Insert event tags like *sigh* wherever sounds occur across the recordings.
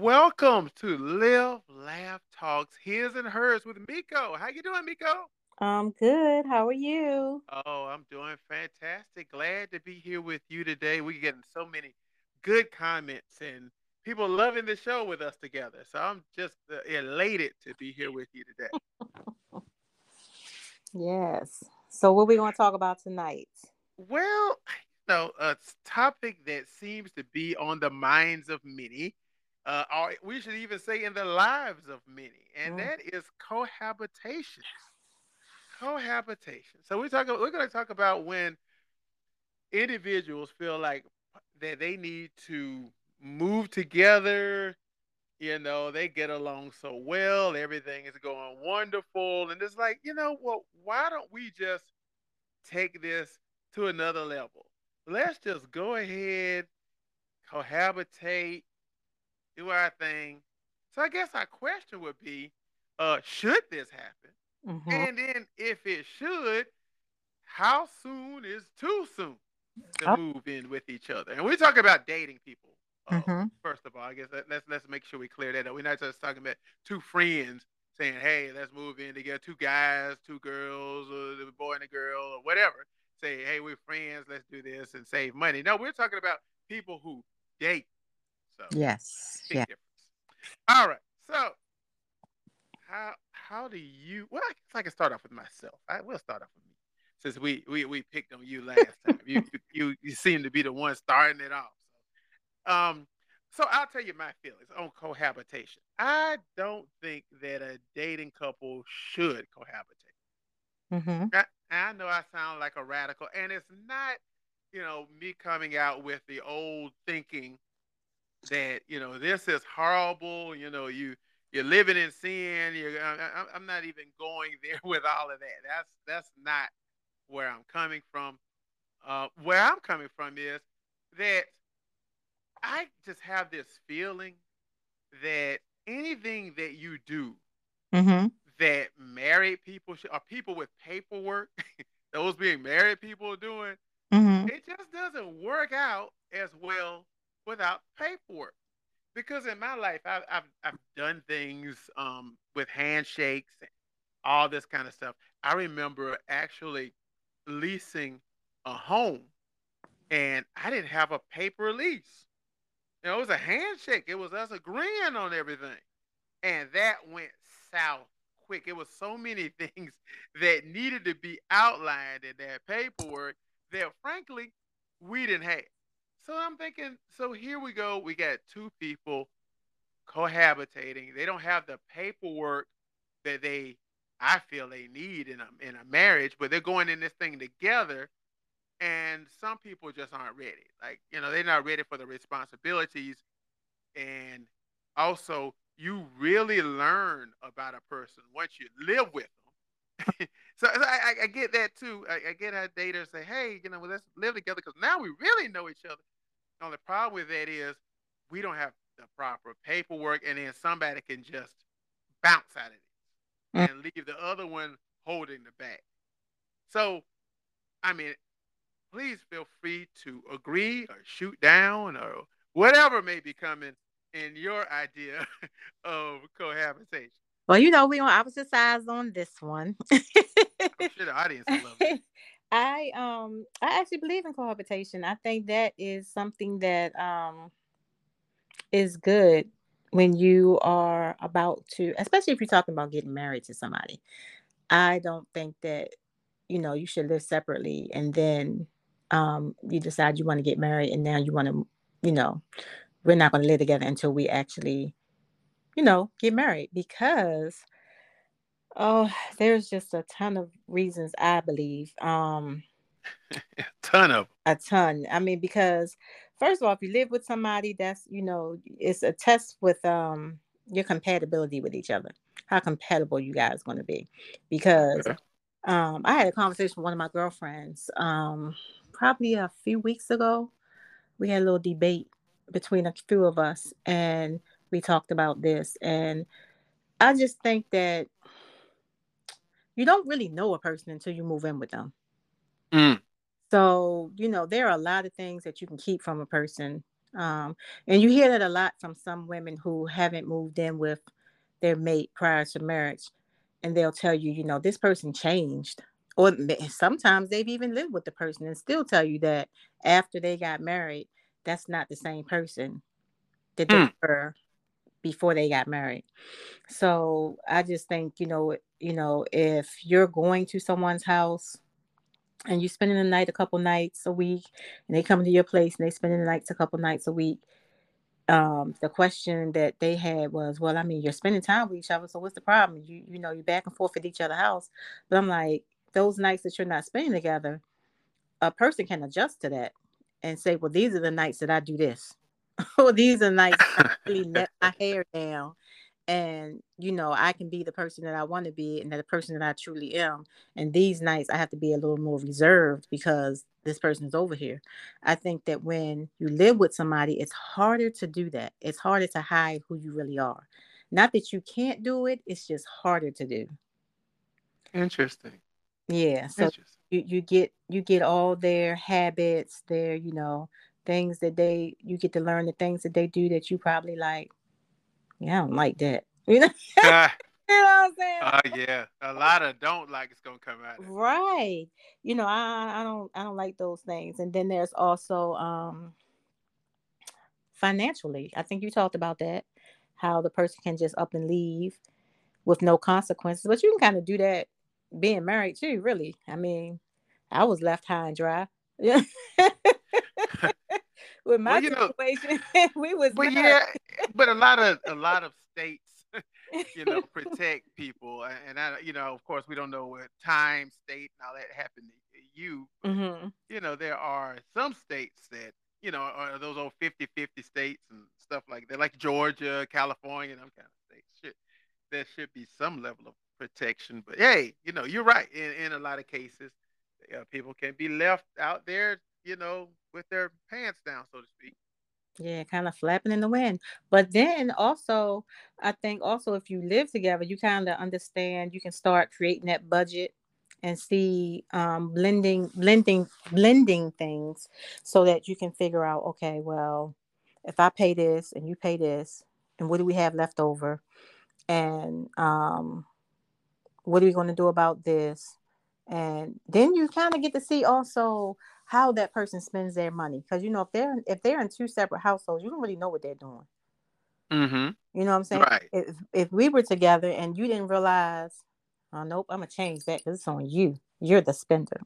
Welcome to Live Laugh Talks His and Hers with Mico. How you doing, Mico? I'm good. How are you? Oh, I'm doing fantastic. Glad to be here with you today. We're getting so many good comments and people loving the show with us together. So I'm just uh, elated to be here with you today. *laughs* yes. So what we going to talk about tonight? Well, you know, a topic that seems to be on the minds of many uh, or we should even say in the lives of many, and mm. that is cohabitation. Cohabitation. So we talk. We're going to talk about when individuals feel like that they need to move together. You know, they get along so well. Everything is going wonderful, and it's like, you know, well, why don't we just take this to another level? Let's just go ahead, cohabitate, do our thing. So I guess our question would be, uh, should this happen? Mm-hmm. And then if it should, how soon is too soon to oh. move in with each other? And we're talking about dating people. Uh, mm-hmm. First of all, I guess let's let's make sure we clear that up. We're not just talking about two friends saying, "Hey, let's move in together." Two guys, two girls, or the boy and a girl, or whatever. Say, "Hey, we're friends. Let's do this and save money." No, we're talking about people who date so yes, yeah. Difference. All right. So how how do you? Well, I guess I can start off with myself. I will start off with me since we we we picked on you last time. you, you you seem to be the one starting it off. So, um, so I'll tell you my feelings on cohabitation. I don't think that a dating couple should cohabitate. Mm-hmm. I, I know I sound like a radical, and it's not, you know, me coming out with the old thinking that you know this is horrible. You know you you're living in sin. You're, I, I'm not even going *laughs* there with all of that. That's that's not where I'm coming from. Uh, where I'm coming from is that I just have this feeling that anything that you do mm-hmm. that married people should, or people with paperwork, *laughs* those being married people are doing, mm-hmm. it just doesn't work out as well without paperwork. Because in my life, I've, I've, I've done things um, with handshakes and all this kind of stuff. I remember actually leasing a home and I didn't have a paper lease. You know, it was a handshake. It was us agreeing on everything. And that went south quick. It was so many *laughs* things that needed to be outlined in that paperwork that frankly we didn't have. So I'm thinking, so here we go. We got two people cohabitating. They don't have the paperwork that they, I feel they need in a in a marriage, but they're going in this thing together. And some people just aren't ready. Like you know, they're not ready for the responsibilities, and also you really learn about a person once you live with them. *laughs* so, so I, I, get that too. I, I, get how daters say, "Hey, you know, well, let's live together because now we really know each other." The only problem with that is we don't have the proper paperwork, and then somebody can just bounce out of it mm. and leave the other one holding the bag. So, I mean, please feel free to agree or shoot down or whatever may be coming in your idea *laughs* of cohabitation. Well, you know, we on opposite sides on this one. I'm sure the audience will love it. *laughs* I um I actually believe in cohabitation. I think that is something that um is good when you are about to especially if you're talking about getting married to somebody. I don't think that you know you should live separately and then um you decide you want to get married and now you want to you know we're not going to live together until we actually you know get married because Oh, there's just a ton of reasons I believe. Um a *laughs* ton of a ton. I mean, because first of all, if you live with somebody, that's you know, it's a test with um your compatibility with each other. How compatible you guys to be? Because okay. um I had a conversation with one of my girlfriends um probably a few weeks ago. We had a little debate between a few of us and we talked about this and I just think that you don't really know a person until you move in with them. Mm. So, you know, there are a lot of things that you can keep from a person Um, and you hear that a lot from some women who haven't moved in with their mate prior to marriage, and they'll tell you, you know, this person changed. Or sometimes they've even lived with the person and still tell you that after they got married, that's not the same person that they mm. were before they got married. So I just think, you know, you know, if you're going to someone's house and you're spending the night a couple nights a week and they come to your place and they spending the nights a couple nights a week um, the question that they had was well i mean you're spending time with each other so what's the problem? You you know you're back and forth at each other's house. But i'm like those nights that you're not spending together a person can adjust to that and say well these are the nights that i do this *laughs* or oh, these are nights i *laughs* really let my hair down. And you know i can be the person that i want to be and the person that i truly am. And these nights i have to be a little more reserved because this person is over here. I think that when you live with somebody it's harder to do that. It's harder to hide who you really are. Not that you can't do it it's just harder to do. Interesting. Yeah so interesting. you, you get you get all their habits their you know things that they you get to learn the things that they do that you probably like yeah, I don't like that. You *laughs* know, you know what *laughs* I'm saying? Oh uh, yeah, a lot of don't like it's gonna come out. Right. You know, I I don't I don't like those things. And then there's also um financially. I think you talked about that, how the person can just up and leave with no consequences. But you can kind of do that being married too, really. I mean, I was left high and dry. *laughs* with my well, situation, know, *laughs* we was. But not. yeah, but a lot of a lot of states, *laughs* you know, *laughs* protect people, and I, you know, of course, we don't know what time, state, and all that happened to you. Mm-hmm. You know, there are some states that you know are those old 50-50 states and stuff like that, like Georgia, California, and them kind of states. Should there should be some level of protection, but hey, you know, you're right. In in a lot of cases, uh, people can be left out there you know, with their pants down, so to speak. Yeah, kind of flapping in the wind. But then also, I think also if you live together, you kind of understand. You can start creating that budget and see um, blending, blending, blending things, so that you can figure out. Okay, well, if I pay this and you pay this, and what do we have left over, and um, what are we going to do about this? And then you kind of get to see also how that person spends their money because you know if they're if they're in two separate households you don't really know what they're doing mm-hmm. you know what i'm saying right. if, if we were together and you didn't realize oh nope i'm gonna change that because it's on you you're the spender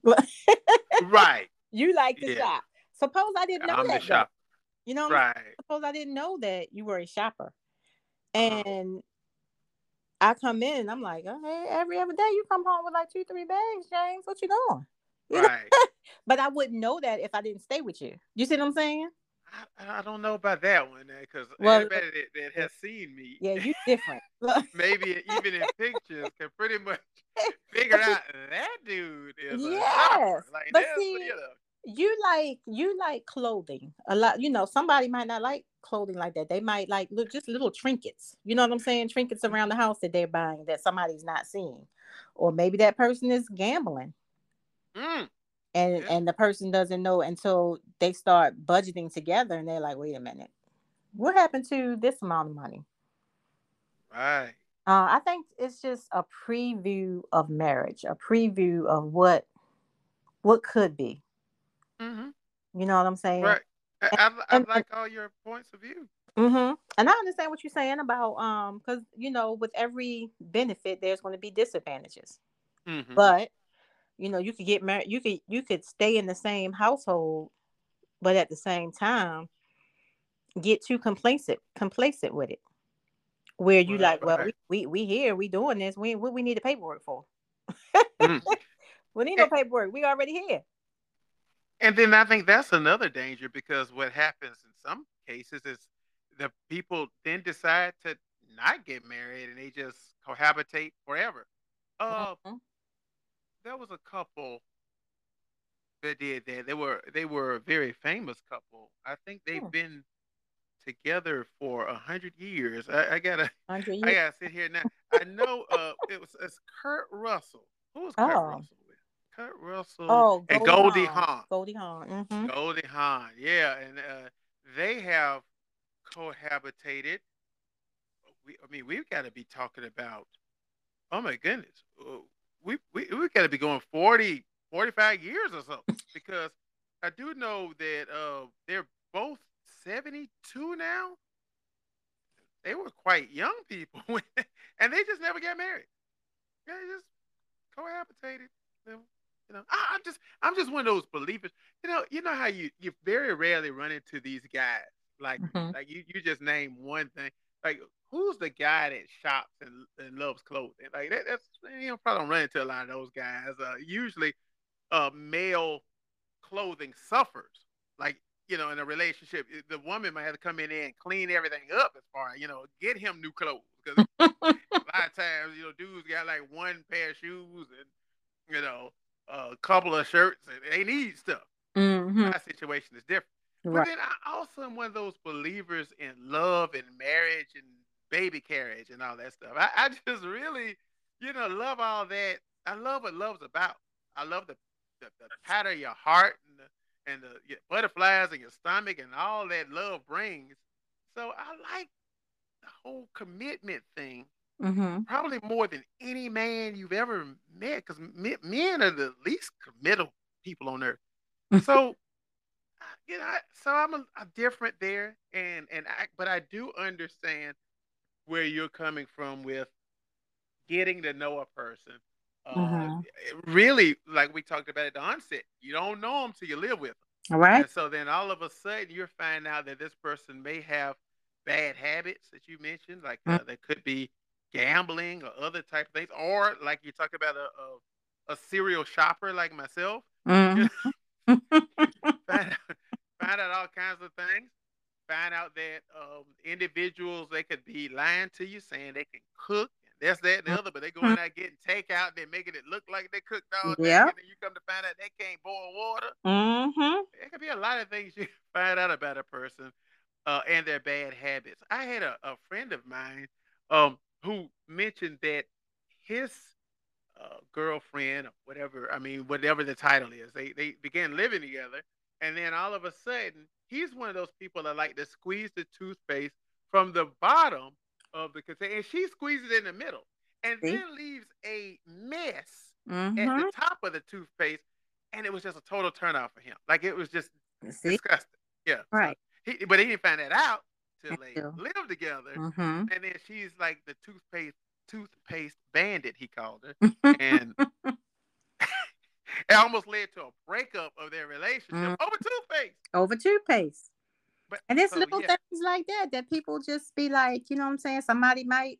right *laughs* you like to yeah. shop suppose i didn't know I'm that shop. you know right suppose i didn't know that you were a shopper uh-huh. and I come in I'm like, oh, hey, every other day you come home with like two, three bags, James. What you doing? Right. *laughs* but I wouldn't know that if I didn't stay with you. You see what I'm saying? I, I don't know about that one eh, because well, everybody that, that, has seen me, yeah, you *laughs* different. *laughs* maybe even in pictures, can pretty much figure out that dude is yes. Like, but see, you, know. you like you like clothing a lot. You know, somebody might not like clothing like that. They might like look just little trinkets. You know what I'm saying? Trinkets around the house that they're buying that somebody's not seeing, or maybe that person is gambling Mm. And yeah. and the person doesn't know until they start budgeting together and they're like, wait a minute, what happened to this amount of money? Right. Uh, I think it's just a preview of marriage, a preview of what what could be. Mm-hmm. You know what I'm saying? Right. I, I, I and, like all your points of view. Mm-hmm. And I understand what you're saying about um, because you know, with every benefit, there's going to be disadvantages. Mm-hmm. But you know you could get married you could you could stay in the same household but at the same time get too complacent complacent with it. Where you right, like well right. we, we we here we doing this we what we need the paperwork for? Mm. *laughs* we need no paperwork we already here. And then i think that's another danger because what happens in some cases is the people then decide to not get married and they just cohabitate forever. Uh, mm-hmm there was a couple that did that. They were they were a very famous couple. I think they've oh. been together for a hundred years. I, I gotta I gotta sit here now. I know uh it was it's Kurt Russell. Who was Kurt oh. Russell with? Kurt Russell oh, and Goldie Hawn. Goldie Hawn. Mm-hmm. Goldie Hawn, yeah. And uh, they have cohabitated. We, I mean, we've got to be talking about. Oh my goodness, uh, we we we got to be going 40, 45 years or so because I do know that uh, they're both seventy two now. They were quite young people, *laughs* and they just never got married. Yeah, they just cohabitated. You know, you know I, am just I'm just one of those believers. You know, you know how you you very rarely run into these guys like mm-hmm. like you you just name one thing. Like who's the guy that shops and, and loves clothing? Like that, that's you know probably don't run into a lot of those guys. Uh, usually, uh, male clothing suffers. Like you know, in a relationship, the woman might have to come in there and clean everything up as far you know, get him new clothes because *laughs* a lot of times you know dudes got like one pair of shoes and you know a couple of shirts and they need stuff. Mm-hmm. My situation is different. Right. But then I also am one of those believers in love and marriage and baby carriage and all that stuff. I, I just really, you know, love all that. I love what love's about. I love the the, the pat of your heart and the, and the butterflies in your stomach and all that love brings. So I like the whole commitment thing mm-hmm. probably more than any man you've ever met because men are the least committal people on earth. *laughs* So you know, so I'm a, different there, and and I, but I do understand where you're coming from with getting to know a person. Uh, mm-hmm. Really, like we talked about at the onset, you don't know them till you live with them. All right. And so then all of a sudden you're finding out that this person may have bad habits that you mentioned, like uh, mm-hmm. that could be gambling or other type of things, or like you talk about a, a, a serial shopper like myself. *laughs* Mm-hmm. *laughs* find out all kinds of things. Find out that um, individuals they could be lying to you, saying they can cook, and that's that and the other, but they're going out getting takeout, they're making it look like they cooked all day, and then you come to find out they can't boil water. Mm-hmm. There could be a lot of things you *laughs* find out about a person uh, and their bad habits. I had a, a friend of mine um, who mentioned that his uh, girlfriend, or whatever, I mean, whatever the title is, they they began living together, and then all of a sudden, he's one of those people that like to squeeze the toothpaste from the bottom of the container, and she squeezes it in the middle, and See? then leaves a mess mm-hmm. at the mm-hmm. top of the toothpaste, and it was just a total turnoff for him. Like it was just See? disgusting. Yeah, right. So he, but he didn't find that out till they lived together, mm-hmm. and then she's like the toothpaste toothpaste bandit. He called her, *laughs* and it almost led to a breakup of their relationship mm. over toothpaste. Over toothpaste. But, and it's so, little yeah. things like that that people just be like, you know what I'm saying? Somebody might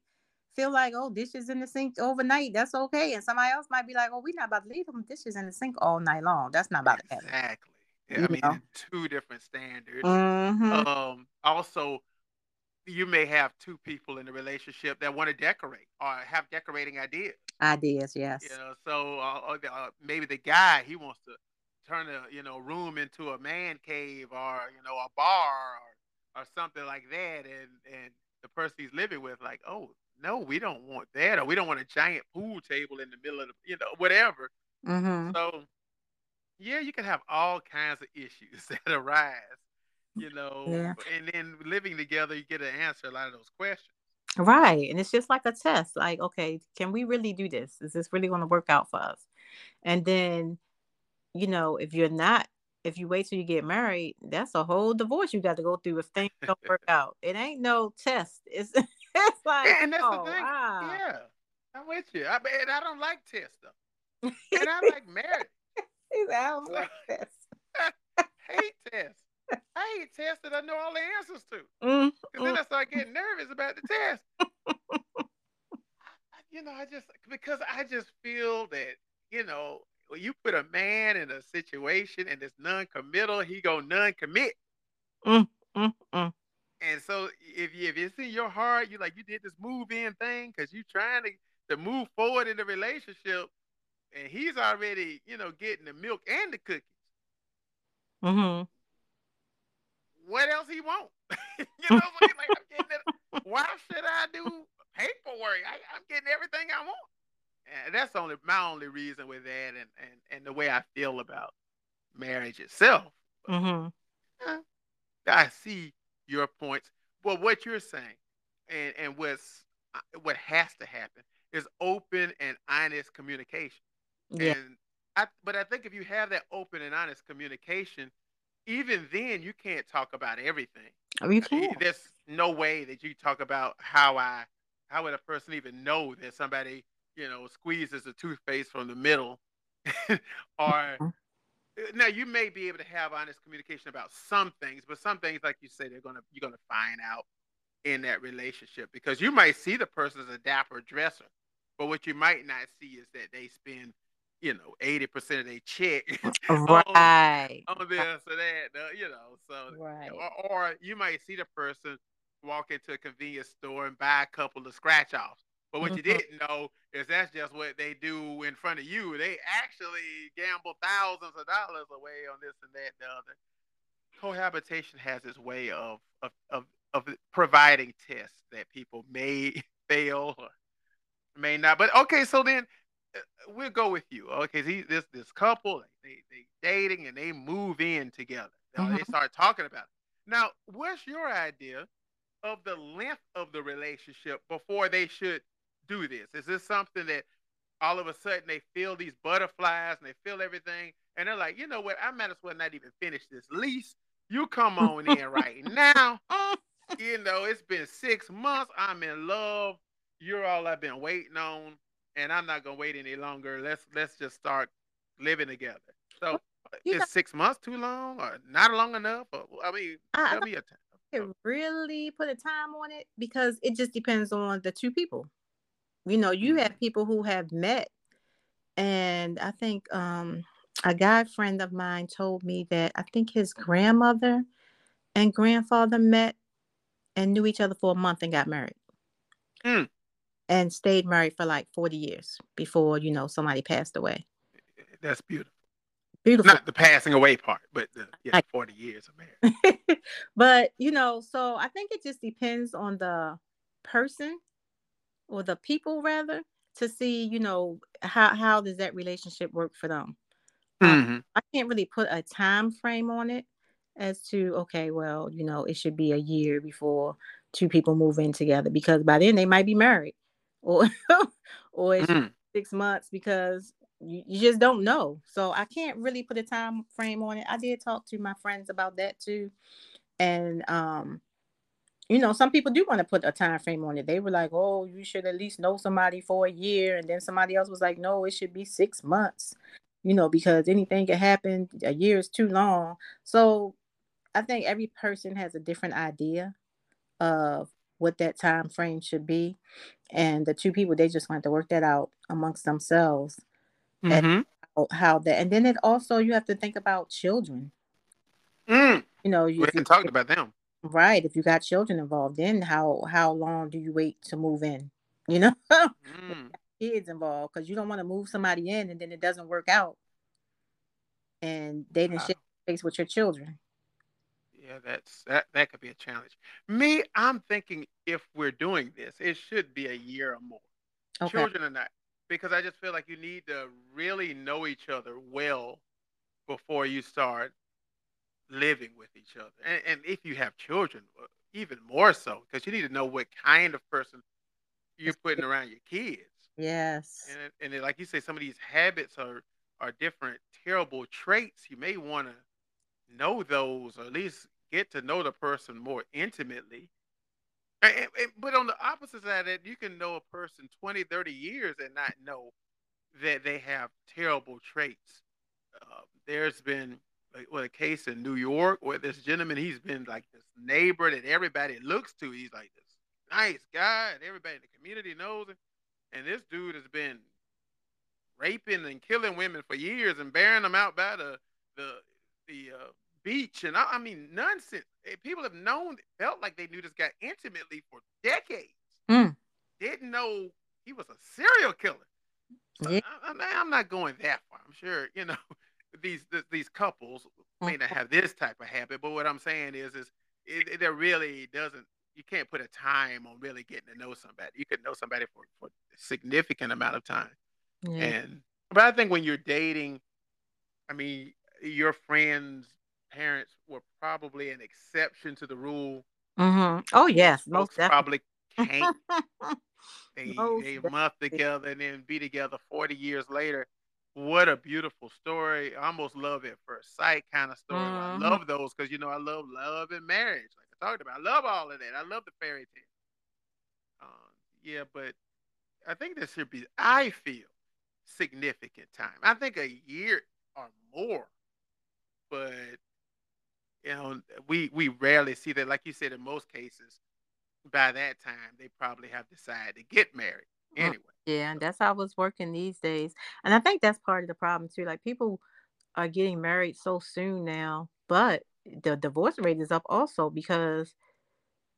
feel like, oh, dishes in the sink overnight. That's okay. And somebody else might be like, oh, we're not about to leave them dishes in the sink all night long. That's not about exactly. to happen. Exactly. Yeah, I mean, two different standards. Mm-hmm. Um, also, you may have two people in a relationship that want to decorate or have decorating ideas. Ideas, yes. You know, so uh, uh, maybe the guy he wants to turn a you know room into a man cave or you know a bar or, or something like that, and and the person he's living with like, oh no, we don't want that, or we don't want a giant pool table in the middle of the you know whatever. Mm-hmm. So yeah, you can have all kinds of issues *laughs* that arise you know, yeah. and then living together, you get to answer a lot of those questions. Right. And it's just like a test. Like, okay, can we really do this? Is this really going to work out for us? And then, you know, if you're not, if you wait till you get married, that's a whole divorce you got to go through if things don't work *laughs* out. It ain't no test. *laughs* It's it's like, and that's oh, the thing. Wow. Yeah, I'm with you. I mean, I don't like tests though, and I *laughs* like marriage. I don't like tests. hate tests. *laughs* I ain't tested. I know all the answers to. Mm, and then I start getting nervous about the test. *laughs* you know, I just because I just feel that you know when you put a man in a situation and it's non-committal, he go non-commit. Mm, mm, mm. And so if you, if it's in your heart, you like you did this move in thing because you trying to to move forward in the relationship, and he's already you know getting the milk and the cookies. Mm-hmm what else he want? *laughs* you know, like, like I'm getting it. *laughs* Why should I do paperwork? I, am getting everything I want. And that's only my only reason with that, and and and the way I feel about marriage itself. Mm-hmm. I see your points. Well, what you're saying, and and what's uh, what has to happen is open and honest communication. Yeah. And I, but I think if you have that open and honest communication, even then you can't talk about everything. Oh, you can't. There's no way that you talk about how I, how would a person even know that somebody, you know, squeezes a toothpaste from the middle, *laughs* or mm-hmm. now you may be able to have honest communication about some things, but some things, like you say, they're gonna you're gonna find out in that relationship because you might see the person as a dapper dresser, but what you might not see is that they spend you know, eighty percent of their check *laughs* right on, on, this or that, you know. So, right. or, or, you might see the person walk into a convenience store and buy a couple of scratch offs. But what mm-hmm. you didn't know is that's just what they do in front of you. They actually gamble thousands of dollars away on this and that and the other. Cohabitation has its way of of, of, of providing tests that people may *laughs* fail or may not. But okay, so then we'll go with you. Okay, he, this this couple they they dating and they move in together. Mm-hmm. They start talking about it. Now, what's your idea of the length of the relationship before they should do this? Is this something that all of a sudden they feel these butterflies and they feel everything and they're like, you know what? I might as well not even finish this lease. You come *laughs* on in right now. You know, it's been six months. I'm in love. You're all I've been waiting on and I'm not gonna wait any longer. Let's let's just start living together. So you is know, six months too long or not long enough? Or, I mean, I, tell I me a time. Can really put a time on it because it just depends on the two people. You know, you have mm-hmm. people who have met, and I think um, a guy friend of mine told me that I think his grandmother and grandfather met and knew each other for a month and got married. Mm and stayed married for like 40 years before, you know, somebody passed away. That's beautiful. Beautiful. Not the passing away part, but the yeah, 40 years of marriage. *laughs* but, you know, so I think it just depends on the person or the people rather to see, you know, how how does that relationship work for them. Um, mm-hmm. I can't really put a time frame on it as to okay, well, you know, it should be a year before two people move in together because by then they might be married or *laughs* or mm. six months because you, you just don't know. So I can't really put a time frame on it. I did talk to my friends about that too. And um, you know, some people do want to put a time frame on it. They were like, "Oh, you should at least know somebody for a year," and then somebody else was like, "No, it should be six months." You know, because anything can happen. A year is too long. So, I think every person has a different idea of what that time frame should be and the two people they just want to work that out amongst themselves mm-hmm. how, how, that and then it also you have to think about children mm. you know you we can talk about them right if you got children involved then how how long do you wait to move in you know *laughs* mm. kids involved because you don't want to move somebody in and then it doesn't work out and they didn't wow. share space with your children yeah, that's that that could be a challenge. Me, I'm thinking if we're doing this, it should be a year or more. Okay. Children or not, because I just feel like you need to really know each other well before you start living with each other. And, and if you have children, uh, even more so, because you need to know what kind of person you're putting around your kids. Yes. And and like you say, some of these habits are are different terrible traits. You may want to know those, or at least get to know the person more intimately. And, and, but on the opposite side of that, you can know a person 20, 30 years and not know that they have terrible traits. Uh, there's been like, a case in New York where this gentleman, he's been like this neighbor that everybody looks to. He's like this nice guy, and everybody in the community knows him. And this dude has been raping and killing women for years and bearing them out by the the the uh, beach, and I, mean nonsense. Eh, people have known, felt like they knew this guy intimately for decades. Mm. Didn't know he was a serial killer. So yeah. I, am not going that far. I'm sure you know *laughs* these these couples may not have this type of habit, but what I'm saying is, is it, it, it really doesn't. You can't put a time on really getting to know somebody. You could know somebody for, for a significant amount of time, yeah. and but I think when you're dating, I mean, your friends parents were probably an exception to the rule. Mm-hmm. Oh yes, most probably can't *laughs* they most they a together and then be together 40 years later. What a beautiful story. I almost love it at first sight kind of story. I Mm-hmm. love those because you know I love love and marriage. Like I talked about. I love all of that. I love the fairy tale. Um, yeah, but I think there should be I feel significant time. I think a year or more, but you know, we we rarely see that. Like you said, in most cases, by that time they probably have decided to get married Mm, anyway. Yeah, and that's how it's working these days. And I think that's part of the problem too. Like people are getting married so soon now, but the divorce rate is up also because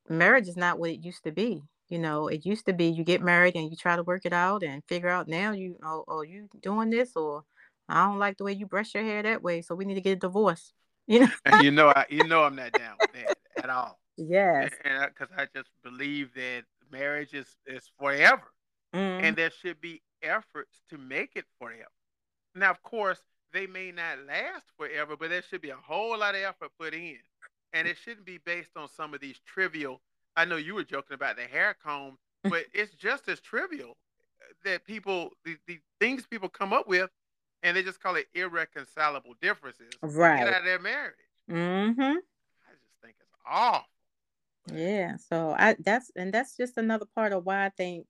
marriage is not what it used to be. You know, it used to be you get married and you try to work it out and figure out now you oh, oh you doing this or I don't like the way you brush your hair that way, so we need to get a divorce. You know? and you know, I you know I'm not down with that at all. *laughs* Yes. Because I, just believe that marriage is is forever, Mm, and there should be efforts to make it forever. Now, of course, they may not last forever, but there should be a whole lot of effort put in. And it shouldn't be based on some of these trivial. I know you were joking about the hair comb, *laughs* but it's just as trivial that people, the, the things people come up with, and they just call it irreconcilable differences to get right. out of their marriage. Mm-hmm. I just think it's awful. Yeah. So I that's and that's just another part of why I think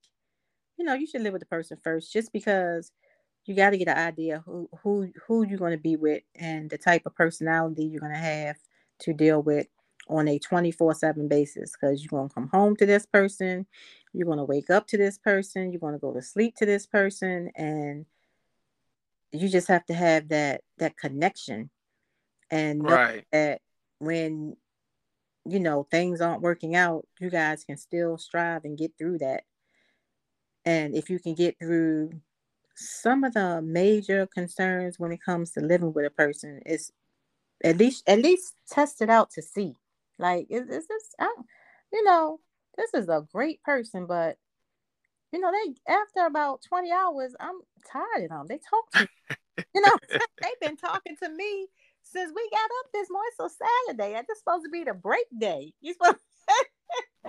you know, you should live with the person first just because you got to get an idea who who who you're going to be with and the type of personality you're going to have to deal with on a 24/7 basis cuz you're going to come home to this person, you're going to wake up to this person, you're going to go to sleep to this person and you just have to have that that connection and right, that when you know things aren't working out, you guys can still strive and get through that. And if you can get through some of the major concerns when it comes to living with a person is at least at least test it out to see like is, is this I, you know this is a great person but you know they after about 20 hours i'm tired of them they talk to me. you know *laughs* they've been talking to me since we got up this morning so saturday that's supposed to be the break day you supposed to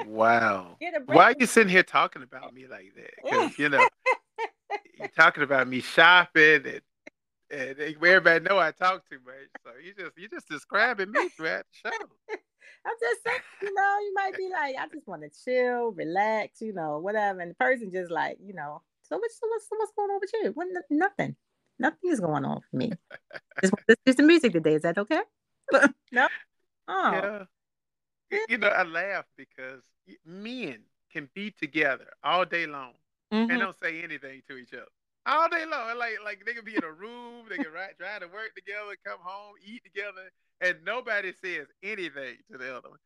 wow. *laughs* Why are you sitting here talking about me like that? Because you know *laughs* you're talking about me shopping and and everybody know I talk too much. So you just you just describing me throughout the show. I'm just saying, you know, you might be like, I just want to chill, relax, you know, whatever. And the person just like, you know, so what's so what's, so what's going on with you? What, nothing. Nothing is going on for me. *laughs* Just want to listen to some music today. Is that okay? *laughs* no? Oh, Yeah. You know, I laugh because men can be together all day long and Mm-hmm. don't say anything to each other. All day long. Like like they can be in a room, they can ride, drive to work together, come home, eat together, and nobody says anything to the other one.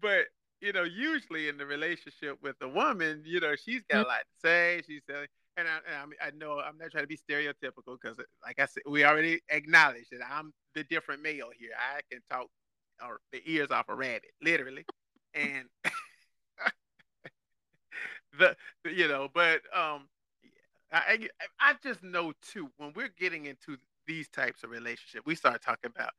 But you know, usually in the relationship with the woman, you know, she's got a lot to say. She's saying, and I, and I, know I'm not trying to be stereotypical because, like I said, we already acknowledged that I'm the different male here. I can talk or the ears off a rabbit, literally, and *laughs* the, you know, but um, I, I just know too when we're getting into these types of relationship, we start talking about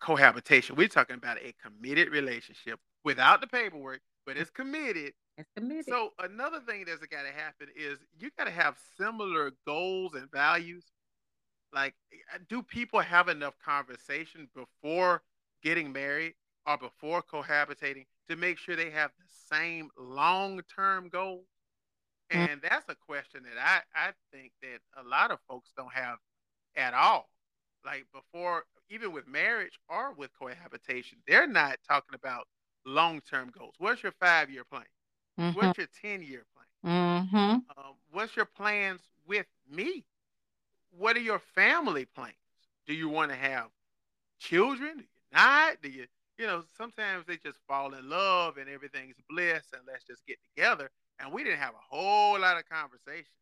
cohabitation. We're talking about a committed relationship without the paperwork, but it's committed. It's committed. So another thing that's got to happen is you got to have similar goals and values. Like, uh, do people have enough conversation before getting married or before cohabitating to make sure they have the same long-term goals? Mm, And that's a question that I, I think that a lot of folks don't have at all. Like before, even with marriage or with cohabitation, they're not talking about long-term goals. What's your five-year plan? Mm-hmm. What's your 10-year plan? Mm-hmm. Um, what's your plans with me? What are your family plans? Do you want to have children? Do you not? Do you, you know, sometimes they just fall in love and everything's bliss and let's just get together. And we didn't have a whole lot of conversation.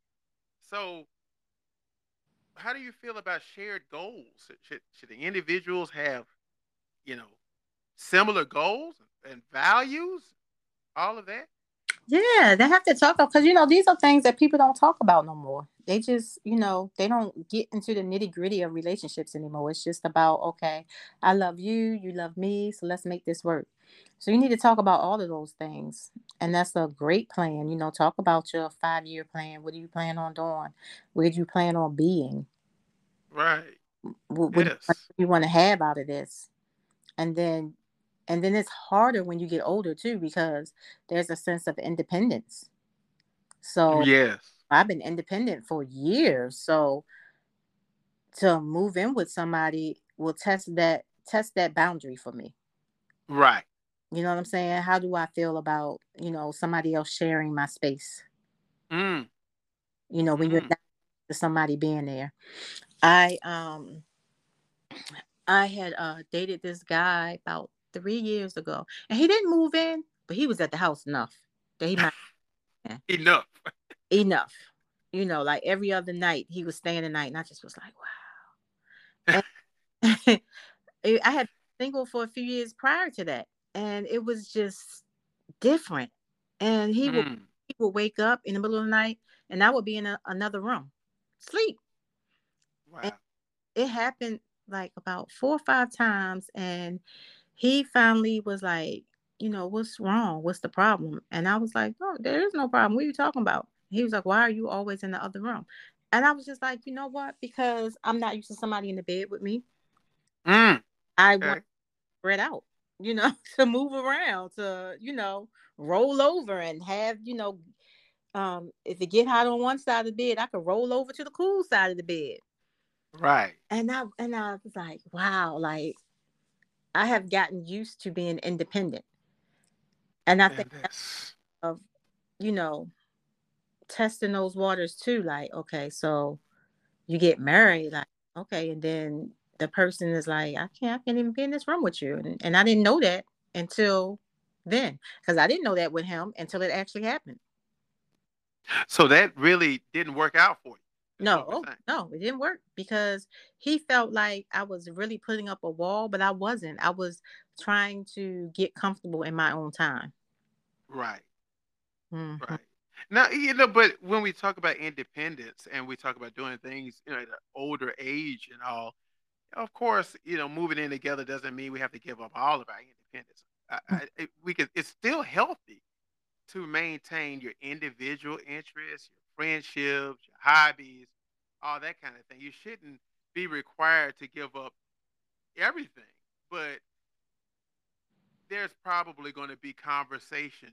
So, how do you feel about shared goals? Should, should, the individuals have, you know, similar goals and values? All of that? Yeah, they have to talk about because you know these are things that people don't talk about no more. They just, you know, they don't get into the nitty gritty of relationships anymore. It's just about okay, I love you, you love me, so let's make this work. So you need to talk about all of those things, and that's a great plan. You know, talk about your five year plan. What do you plan on doing? Where do you plan on being? Right. What, what Yes. do you want to have out of this? And then and then it's harder when you get older too because there's a sense of independence. So Yes. I've been independent for years. So to move in with somebody will test that test that boundary for me. Right. You know what I'm saying? How do I feel about, you know, somebody else sharing my space? Mm. You know, when you're Mhm. not somebody being there. I um I had uh dated this guy about three years ago and he didn't move in, but he was at the house enough that he might *laughs* Enough. *laughs* enough. You know, like every other night he was staying the night, and I just was like, wow. *laughs* I had single for a few years prior to that, and it was just different. And he would Mm. he would wake up in the middle of the night, and I would be in a, another room, sleep. Wow. It happened like about four or five times, and he finally was like, you know, what's wrong? What's the problem? And I was like, oh, there is no problem. What are you talking about? He was like, why are you always in the other room? And I was just like, you know what? Because I'm not used to somebody in the bed with me. Mm. I Okay. want spread out, you know, *laughs* to move around, to, you know, roll over and have, you know, um, if it get hot on one side of the bed, I could roll over to the cool side of the bed. Right. And I and I was like, wow, like I have gotten used to being independent. And I And think of, you know, testing those waters too. Like, okay, so you get married, like, okay, and then the person is like, I can't, I can't even be in this room with you. And, and I didn't know that until then. Because I didn't know that with him until it actually happened. so that really didn't work out for you. No, oh, no, it didn't work because he felt like I was really putting up a wall, but I wasn't. I was trying to get comfortable in my own time. Right. Mhm. Right. Now, you know, but when we talk about independence and we talk about doing things, you know, at an older age and all, of course, you know, moving in together doesn't mean we have to give up all of our independence. I, I, hmm. it, we can. It's still healthy to maintain your individual interests, your friendships, your hobbies, all that kind of thing. You shouldn't be required to give up everything, but there's probably going to be conversation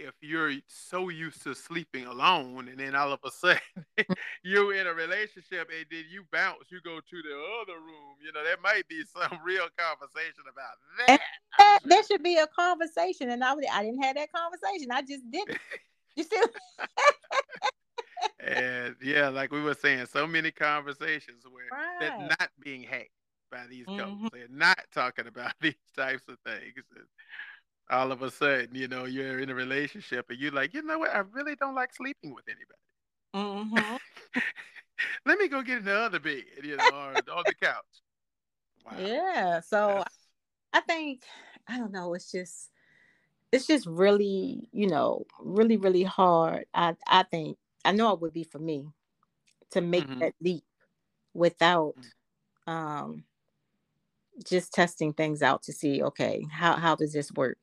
if you're so used to sleeping alone and then all of a sudden *laughs* *laughs* you're in a relationship and then you bounce, you go to the other room, you know, there might be some *laughs* real conversation about that. that, there should be a conversation, and I I didn't have that conversation. I just didn't. You see? And yeah, like we were saying, so many conversations where they're not being had by these couples. Mhm. They're not talking about these types of things. All of a sudden, you know, you're in a relationship and you're like, you know what? I really don't like sleeping with anybody. Mhm. *laughs* Let me go get in the other bed, you know, or on the couch. Wow. Yeah. So That's- I think I don't know. It's just it's just really you know really really hard. I I think I know it would be for me to make Mhm. that leap without Mm. um just testing things out to see okay how how does this work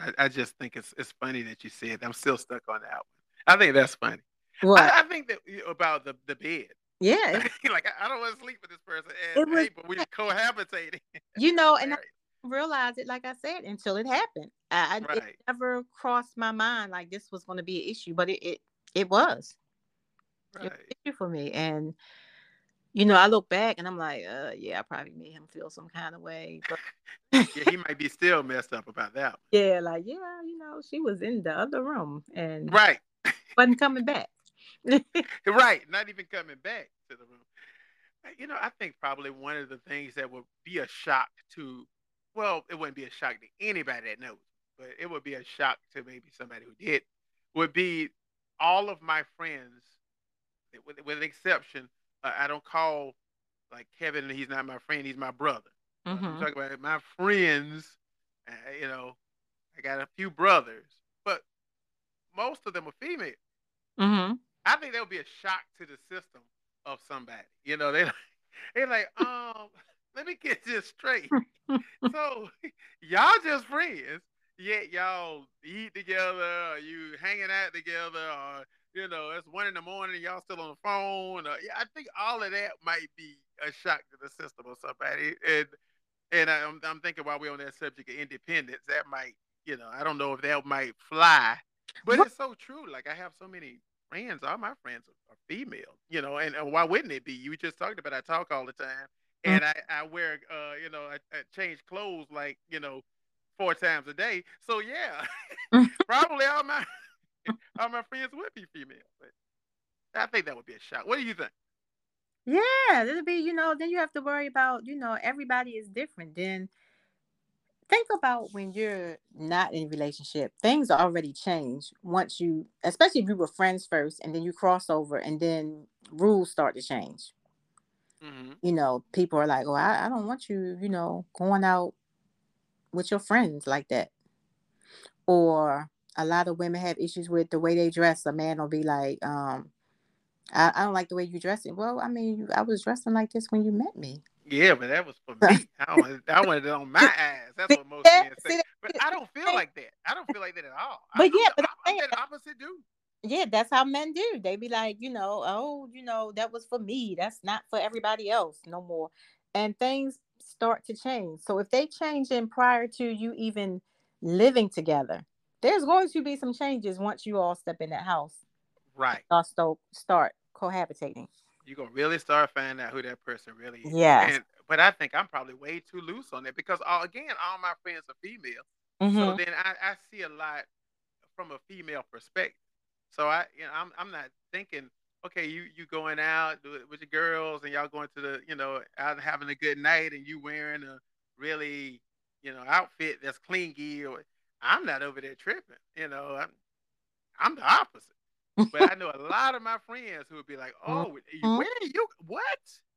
I, I just think it's it's funny that you said. I'm still stuck on that one. I think that's funny. what I, I think that about the, the bed. yeah *laughs* like I, I don't want to sleep with this person, It and was- hey, but we cohabitating. *laughs* you know and I Right. didn't realize it like I said until it happened I, I it never crossed my mind like this was going to be an issue but it it, it was it was an issue for me and you know I look back and I'm like uh yeah I probably made him feel some kind of way but *laughs* Yeah, he might be still messed up about that. yeah like yeah you know she was in the other room and Right. *laughs* wasn't coming back *laughs* Right. Not even coming back to the room. Uh, You know, I think probably one of the things that would be a shock to, well, it wouldn't be a shock to anybody that knows, but it would be a shock to maybe somebody who did, would be all of my friends, with, with an exception, I don't call like Kevin, he's not my friend, he's my brother. Uh, I'm talking about my friends, uh, you know, I got a few brothers, but most of them are female. Mm-hmm. I think that would be a shock to the system of somebody. You know, they *laughs* they like, um, *laughs* let me get this straight. *laughs* so y'all just friends, yet y'all eat together, or you hanging out together, or you know, it's one in the morning, y'all still on the phone. Or, yeah, I think all of that might be a shock to the system or somebody. And and I'm I'm thinking while we're on that subject of independence, that might, you know, I don't know if that might fly, but it's so true. Like I have so many friends, all my friends are, are female, you know, and, and, why wouldn't it be? You just talked about I talk all the time, mm. and mm-hmm. I, I wear, uh, you know, I, I, change clothes like, you know, four times a day. So yeah, *laughs* *laughs* probably all my all my friends would be female. But I think that would be a shock. What do you think? Yeah, it'll be, you know, then you have to worry about, you know, everybody is different. Then think about when you're not in a relationship things already change once you especially if you were friends first and then you cross over and then rules start to change mm-hmm. you know people are like oh I, I don't want you you know going out with your friends like that or a lot of women have issues with the way they dress a man will be like um I, I don't like the way you dress it. Well, I mean, I was dressing like this when you met me. Yeah, but that was for *laughs* me. I wanted, I wanted it on my ass. That's what most men say. But I don't feel like that. I don't feel like that at all. But I, yeah, but I'm, I'm the opposite dude. Yeah, that's how men do. They be like, you know, oh, you know, that was for me. That's not for everybody else no more. And things start to change. So if they change in prior to you even living together, there's going to be some changes once you all step in that house. Right. Start start cohabitating you're gonna really start finding out who that person really is. Yeah. but I think I'm probably way too loose on that because all, uh, again, all my friends are female. Mm-hmm. So then I, I see a lot from a female perspective. So I you know I'm I'm not thinking okay you you going out with your girls and y'all going to the you know out and having a good night and you wearing a really you know outfit that's clingy or I'm not over there tripping. You know I'm I'm the opposite but I *laughs* know a lot of my friends who would be like, "Oh, mm-hmm. where are you? What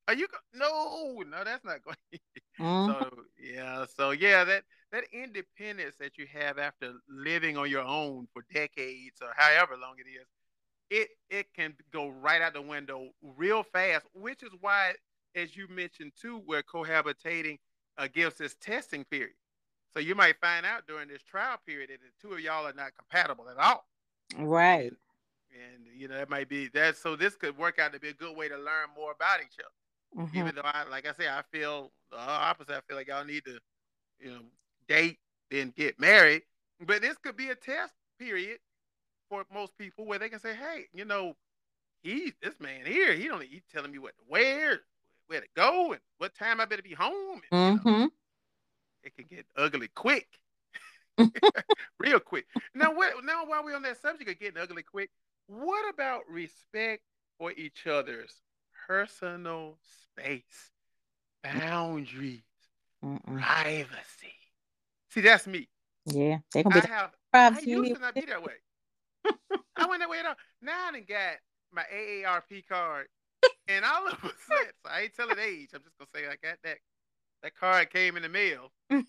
are you? Go- no, no, that's not going." *laughs* mm-hmm. So yeah, so yeah, that that independence that you have after living on your own for decades or however long it is, it it can go right out the window real fast. Which is why, as you mentioned too, where cohabitating uh, gives this testing period. So you might find out during this trial period that the two of y'all are not compatible at all. Right. And, you know that might be that. So this could work out to be a good way to learn more about each other. Mm-hmm. Even though I, like I say, I feel the opposite. I feel like y'all need to, you know, date then get married. But this could be a test period for most people where they can say, hey, you know, he this man here, he don't he telling me what to wear, where to go, and what time I better be home. And, mm-hmm. you know, mm-hmm. It can get ugly quick. *laughs* Real quick. Now what now while we're on that subject of getting ugly quick, what about respect for each other's personal space, boundaries, Mm-mm. privacy? See, that's me. Yeah, they gonna be. I have. I used to not be that way. *laughs* I went that way at all. Now I done got my AARP card, *laughs* and all of a sudden, so I ain't telling age. I'm just gonna say I got that. That card came in the mail. *laughs* I'm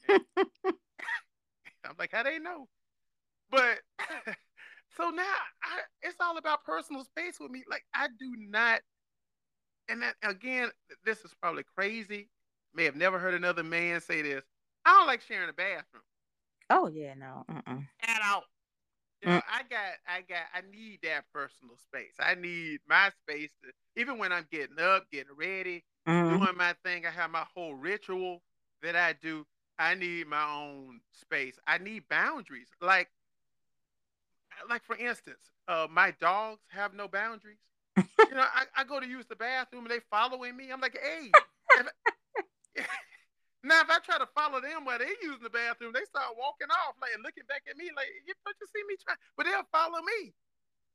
like, how they know? But *laughs* so now I, it's all about personal space with me. Like I do not, and that, again, this is probably crazy. May have never heard another man say this. I don't like sharing a bathroom. Oh yeah, no, uh-uh. at all. You know, mm. I got, I got, I need that personal space. I need my space to, even when I'm getting up, getting ready, mm. doing my thing. I have my whole ritual that I do. I need my own space. I need boundaries. Like like for instance, uh, my dogs have no boundaries. *laughs* you know, I, I, go to use the bathroom and they following me. I'm like, hey. *laughs* if *laughs* now, if I try to follow them while they're using the bathroom, they start walking off, like looking back at me, like, you don't you see me try? But they'll follow me.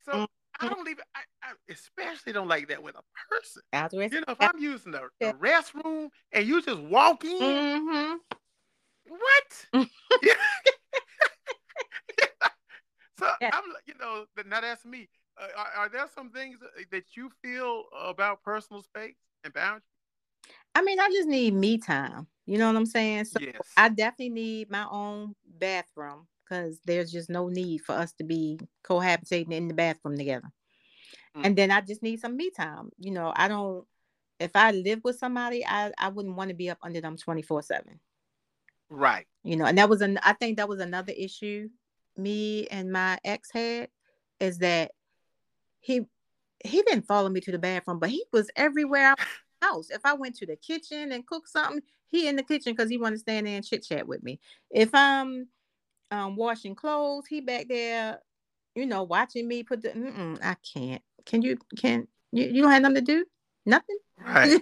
So mm-hmm. I don't even, I, I, especially don't like that with a person. You know, if I'm using the, the restroom and you just walk in, mm-hmm. what? *laughs* *laughs* So yeah. I'm, you know, now that's me. Uh, are, are, there some things that you feel about personal space and boundaries? I mean, I just need me time. You know what I'm saying? So yes. I definitely need my own bathroom because there's just no need for us to be cohabitating in the bathroom together. Mm. And then I just need some me time. You know, I don't if I live with somebody, I, I wouldn't want to be up under them 24 7. Right. You know, and that was an I think that was another issue me and my ex had is that he he didn't follow me to the bathroom, but he was everywhere *laughs* house. If I went to the kitchen and cook something, he in the kitchen because he want to stand there and chit chat with me. If I'm um, washing clothes, he back there, you know, watching me put the. I can't. Can you? Can you? You don't have nothing to do? Nothing. Right.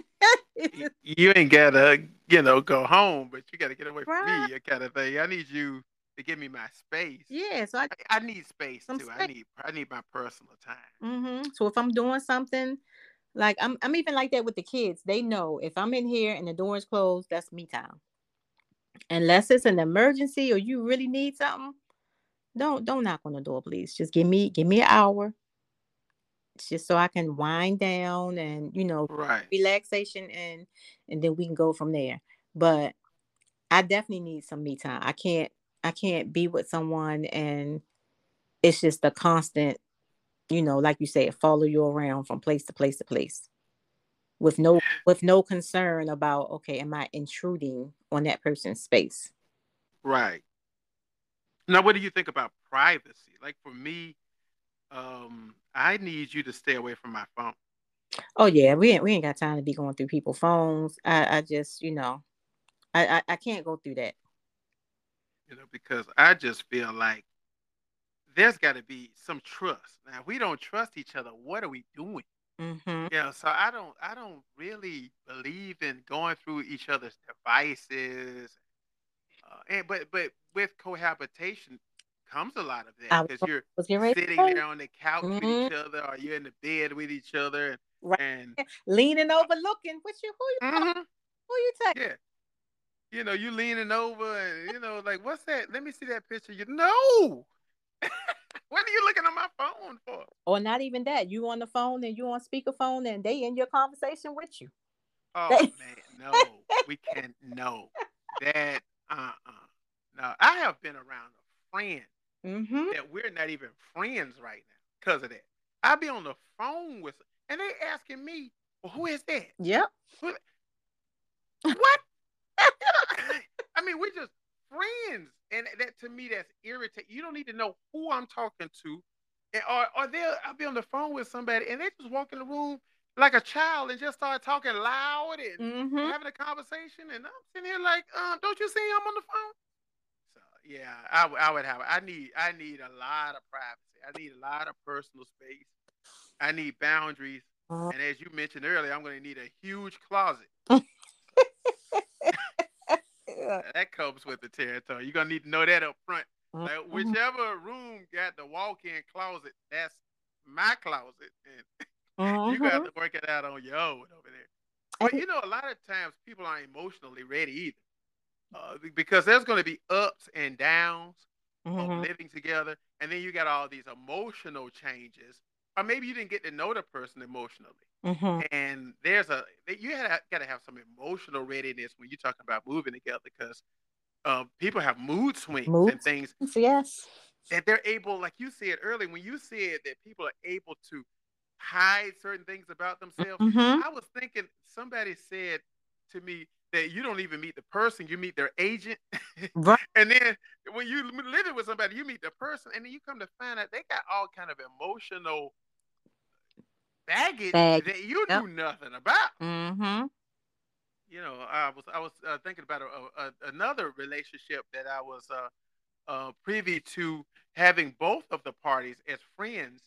*laughs* you ain't gotta, you know, go home, but you gotta get away from right. me, kind of thing. I need you to give me my space. Yeah, so I, I, I need space too. Space. I need I need my personal time. Mm-hmm. So if I'm doing something, like I'm I'm even like that with the kids. They know if I'm in here and the door is closed, that's me time. Unless it's an emergency or you really need something, don't don't knock on the door, please. Just give me give me an hour. Just so I can wind down and you know right relaxation and and then we can go from there. But I definitely need some me time. I can't I can't be with someone and it's just a constant, you know, like you said, follow you around from place to place to place with no with no concern about okay, am I intruding on that person's space? Right. Now what do you think about privacy? Like for me, um, I need you to stay away from my phone. Oh yeah, we ain't we ain't got time to be going through people's phones. I, I just, you know, I, I, I can't go through that you know, because I just feel like there's got to be some trust. Now, if we don't trust each other, what are we doing? Mm-hmm. Yeah, so I don't, I don't really believe in going through each other's devices. Uh, and but but with cohabitation comes a lot of that because you're sitting there on the couch mm-hmm. with each other, or you're in the bed with each other, and, right. and leaning over, looking. What you? Who you? Mm-hmm. Who you taking? Yeah you know, you leaning over and you know, like, what's that? Let me see that picture. You know, *laughs* what are you looking on my phone for? Or not even that. You on the phone and you on speakerphone and they in your conversation with you. Oh man, *laughs* no, we can't. No, that uh uh-uh. No, I have been around a friend mm-hmm. that we're not even friends right now because of that. I'll be on the phone with, and they asking me, "Well, who is that?" Yep. Who, *laughs* what? *laughs* I mean, we're just friends, and that to me, that's irritating. You don't need to know who I'm talking to, and or or they I'll be on the phone with somebody, and they just walk in the room like a child and just start talking loud and mm-hmm. having a conversation, and I'm sitting here like, um, don't you see I'm on the phone? So yeah, I, I would have. I need I need a lot of privacy. I need a lot of personal space. I need boundaries. Uh-huh. And as you mentioned earlier, I'm going to need a huge closet. *laughs* that comes with the territory. You're gonna need to know that up front. Like mm-hmm. whichever room got the walk-in closet, that's my closet, and *laughs* mm-hmm. you got to work it out on your own over there. But you know, a lot of times people aren't emotionally ready either, uh, because there's going to be ups and downs mm-hmm. of living together, and then you got all these emotional changes, or maybe you didn't get to know the person emotionally. Mm-hmm. And there's a you got to have some emotional readiness when you're talking about moving together because uh, people have mood swings mood and things. Yes, that they're able, like you said earlier, when you said that people are able to hide certain things about themselves. Mm-hmm. I was thinking somebody said to me that you don't even meet the person, you meet their agent. Right. *laughs* and then when you living with somebody, you meet the person, and then you come to find out they got all kind of emotional baggage Bag. that you yep. knew nothing about. Mm-hmm. You know, I was I was uh, thinking about a, a, another relationship that I was uh, uh, privy to having both of the parties as friends,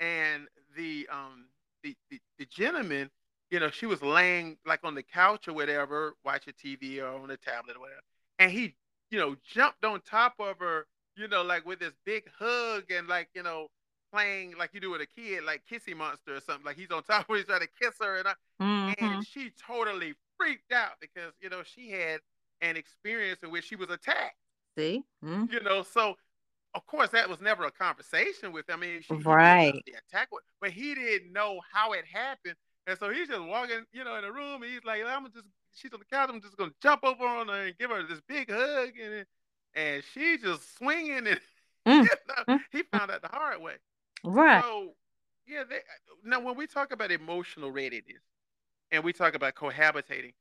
and the um the, the, the gentleman, you know, she was laying like on the couch or whatever, watching TV or on the tablet or whatever, and he, you know, jumped on top of her, you know, like with this big hug and like you know playing like you do with a kid, like Kissy Monster or something. Like he's on top of her, he's trying to kiss her, and, I, mm-hmm. and she totally freaked out because you know she had an experience in which she was attacked. See, mm-hmm. you know, so of course that was never a conversation with. Him. I mean, she, right, the attack, but he didn't know how it happened, and so he's just walking, you know, in the room, and he's like, "I'm just." She's on the couch. I'm just gonna jump over on her and give her this big hug, and and she just swinging and *laughs* mm. you know, mm. he found out the hard way. Right. So yeah, they, now when we talk about emotional readiness and we talk about cohabitating,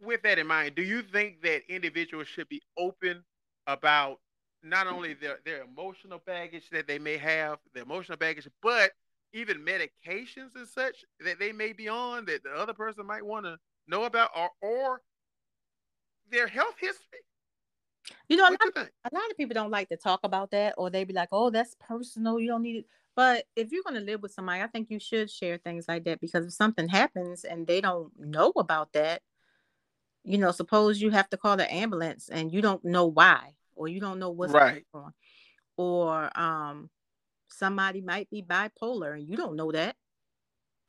with that in mind, do you think that individuals should be open about not only their, their emotional baggage that they may have, the emotional baggage, but even medications and such that they may be on that the other person might want to know about or or their health history? You know, a lot, you a lot, of people don't like to talk about that, or they be like, "Oh, that's personal. You don't need it." But if you're going to live with somebody, I think you should share things like that because if something happens and they don't know about that, you know, suppose you have to call the ambulance and you don't know why, or you don't know what's right. going on, or um, somebody might be bipolar and you don't know that.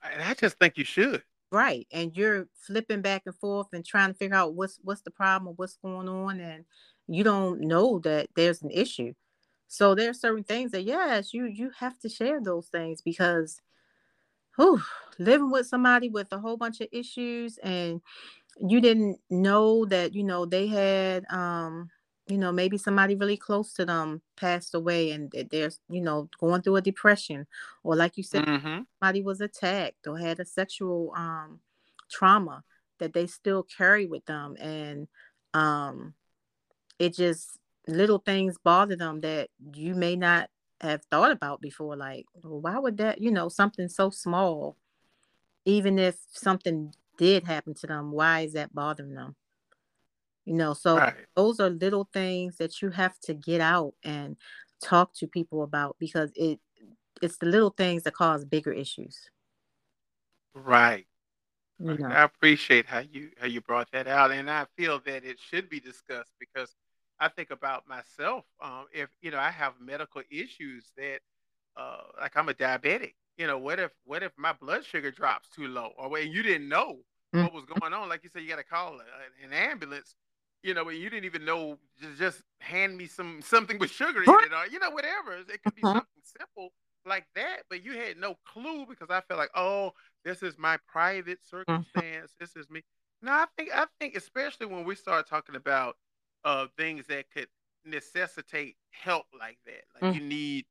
And I just think you should. Right. And you're flipping back and forth and trying to figure out what's what's the problem or what's going on and you don't know that there's an issue. So there are certain things that yes, you you have to share those things because whew, living with somebody with a whole bunch of issues and you didn't know that you know they had um you know maybe somebody really close to them passed away and they're you know going through a depression or like you said mm-hmm. somebody was attacked or had a sexual um trauma that they still carry with them and um it just little things bother them that you may not have thought about before like well, why would that you know something so small even if something did happen to them why is that bothering them you know so right. those are little things that you have to get out and talk to people about because it it's the little things that cause bigger issues right you know. i appreciate how you how you brought that out and i feel that it should be discussed because I think about myself. Um, if you know, I have medical issues that, uh, like I'm a diabetic. You know, what if what if my blood sugar drops too low, or when you didn't know mm. what was going on? Like you said, you got to call a, an ambulance. You know, when you didn't even know, just, just hand me some something with sugar in it, or you know, whatever. It could be uh-huh. something simple like that, but you had no clue because I felt like, oh, this is my private mm-hmm. circumstance. This is me. No, I think I think especially when we start talking about uh, things that could necessitate help like that. Like mm. you need,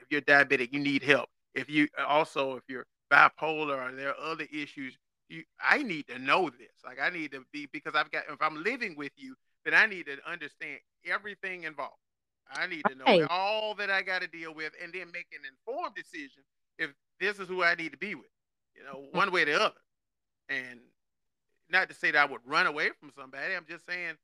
if you're diabetic, you need help. If you also, if you're bipolar or there are other issues, you, I need to know this. Like I need to be because I've got. If I'm living with you, then I need to understand everything involved. I need to know all that I got to deal with, and then make an informed decision if this is who I need to be with. You know, mm. one way or the other. And not to say that I would run away from somebody. I'm just saying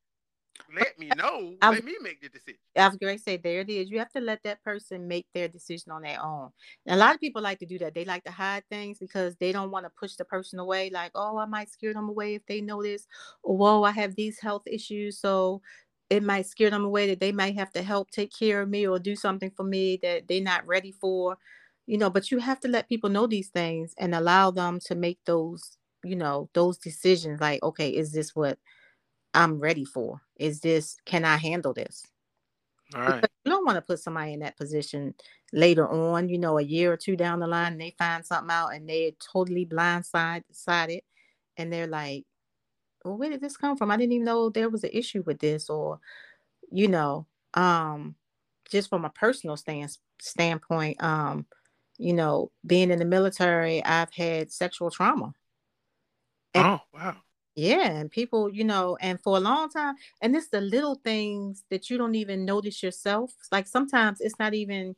let me know. I, let me make the decision. I was going to say, there it is. You have to let that person make their decision on their own. And a lot of people like to do that. They like to hide things because they don't want to push the person away. Like, oh, I might scare them away if they know this. Or, whoa, I have these health issues. So it might scare them away that they might have to help take care of me or do something for me that they're not ready for. You know, but you have to let people know these things and allow them to make those, you know, those decisions. Like, okay, is this what I'm ready for? Is this can I handle this? All right. Because you don't want to put somebody in that position later on, you know, a year or two down the line, and they find something out and they're totally blindsided and they're like, Well, where did this come from? I didn't even know there was an issue with this, or you know, um, just from a personal stance standpoint, um, you know, being in the military, I've had sexual trauma. And, oh, wow. Yeah, and people, you know, and for a long time, and it's the little things that you don't even notice yourself. Like sometimes it's not even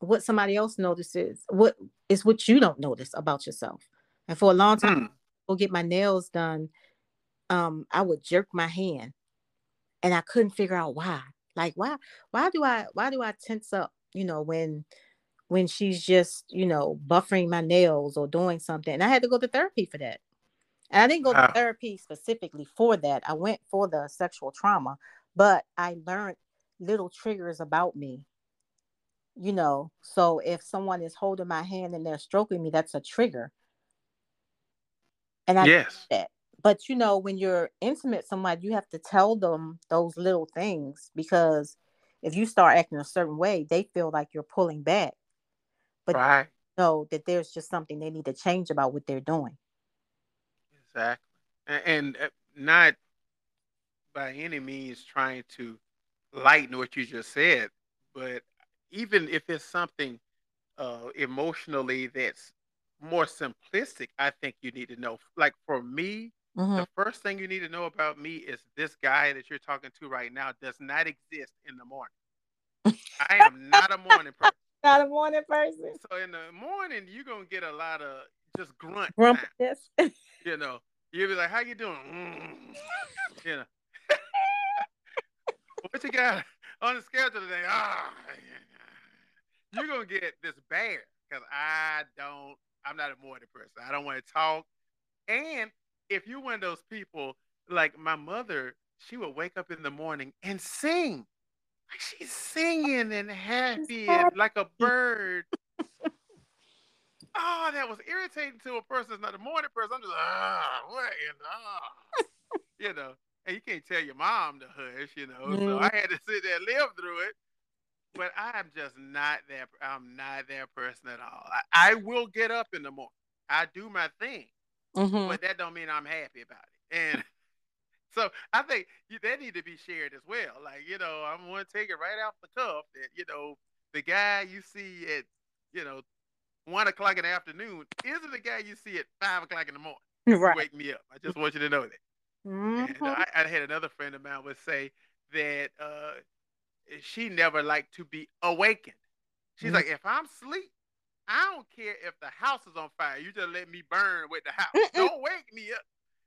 what somebody else notices. What is what you don't notice about yourself. And for a long time, mm. go get my nails done. Um, I would jerk my hand, and I couldn't figure out why. Like why? Why do I? Why do I tense up? You know, when when she's just you know buffering my nails or doing something, and I had to go to therapy for that. And I didn't go wow. to therapy specifically for that. I went for the sexual trauma, but I learned little triggers about me. You know, so if someone is holding my hand and they're stroking me, that's a trigger. And I yes. that. But you know, when you're intimate with somebody, you have to tell them those little things because if you start acting a certain way, they feel like you're pulling back. But right. know that there's just something they need to change about what they're doing. Exactly, and, and uh, not by any means trying to lighten what you just said, but even if it's something uh, emotionally that's more simplistic, I think you need to know. Like for me, Mhm. the first thing you need to know about me is this guy that you're talking to right now does not exist in the morning. I am not a morning person. *laughs* Not a morning person. So in the morning, you're gonna get a lot of just grunt. Grumpiness. *laughs* You know, you'll be like, "How you doing?" Mm. You know, *laughs* what you got on the schedule today? Ah, you're gonna get this bear because I don't. I'm not a morning person. I don't want to talk. And if you're one of those people, like my mother, she would wake up in the morning and sing. Like she's singing and happy and like a bird. Oh, that was irritating to a person that's not a morning person. I'm just like, ah, what in the, *laughs* you know, and you can't tell your mom to hush, you know. So I had to sit there and live through it. But I'm just not that. I'm not that person at all. I, I will get up in the morning. I do my thing, Mhm. but that don't mean I'm happy about it. And *laughs* so I think that need to be shared as well. Like you know, I'm going to take it right off the cuff that you know the guy you see at you know one o'clock in the afternoon isn't the guy you see at five o'clock in the morning. *laughs* Right. Wake me up. I just want you to know that. And Mhm. I, I had another friend of mine would say that uh, she never liked to be awakened. She's Mm. like, if I'm asleep, I don't care if the house is on fire. You just let me burn with the house. Don't wake me up.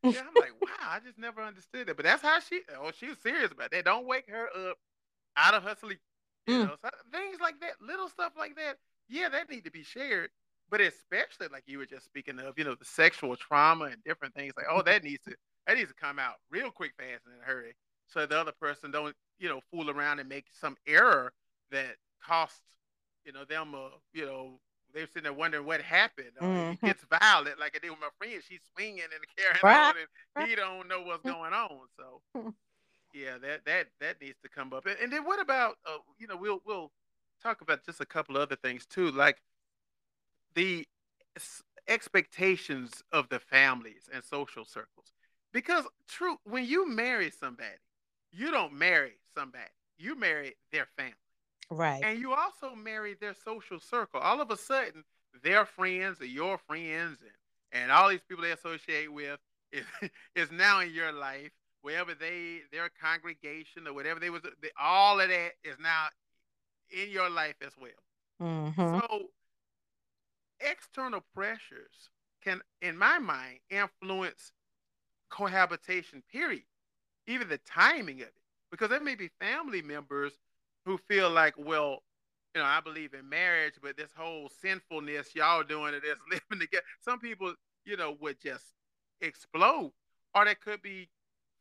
Yeah, I'm like, *laughs* wow, I just never understood that. But that's how she. Oh, she was serious about that. Don't wake her up out of her sleep. You Mm. know, so things like that, little stuff like that. Yeah, that need to be shared. But especially like you were just speaking of, you know, the sexual trauma and different things. Like, oh, that needs to that needs to come out real quick, fast, and in a hurry, so the other person don't, you know, fool around and make some error that costs, you know, them, uh, you know, they're sitting there wondering what happened. Or Mhm. It gets violent, like I did with my friend. She's swinging and *laughs* carrying Right. on, and he don't know what's going on. So, *laughs* yeah, that that that needs to come up. And, and then what about, uh, you know, we'll we'll talk about just a couple other things too, like the expectations of the families and social circles. Because true, when you marry somebody, you don't marry somebody. You marry their family. Right. And you also marry their social circle. All of a sudden, their friends or your friends and, and all these people they associate with is, *laughs* is now in your life. Wherever they their congregation or whatever they was, they, all of that is now in your life as well. Mhm. So external pressures can, in my mind, influence cohabitation, period. Even the timing of it. Because there may be family members who feel like, well, you know, I believe in marriage, but this whole sinfulness y'all doing it is *laughs* living together. Some people, you know, would just explode. Or there could be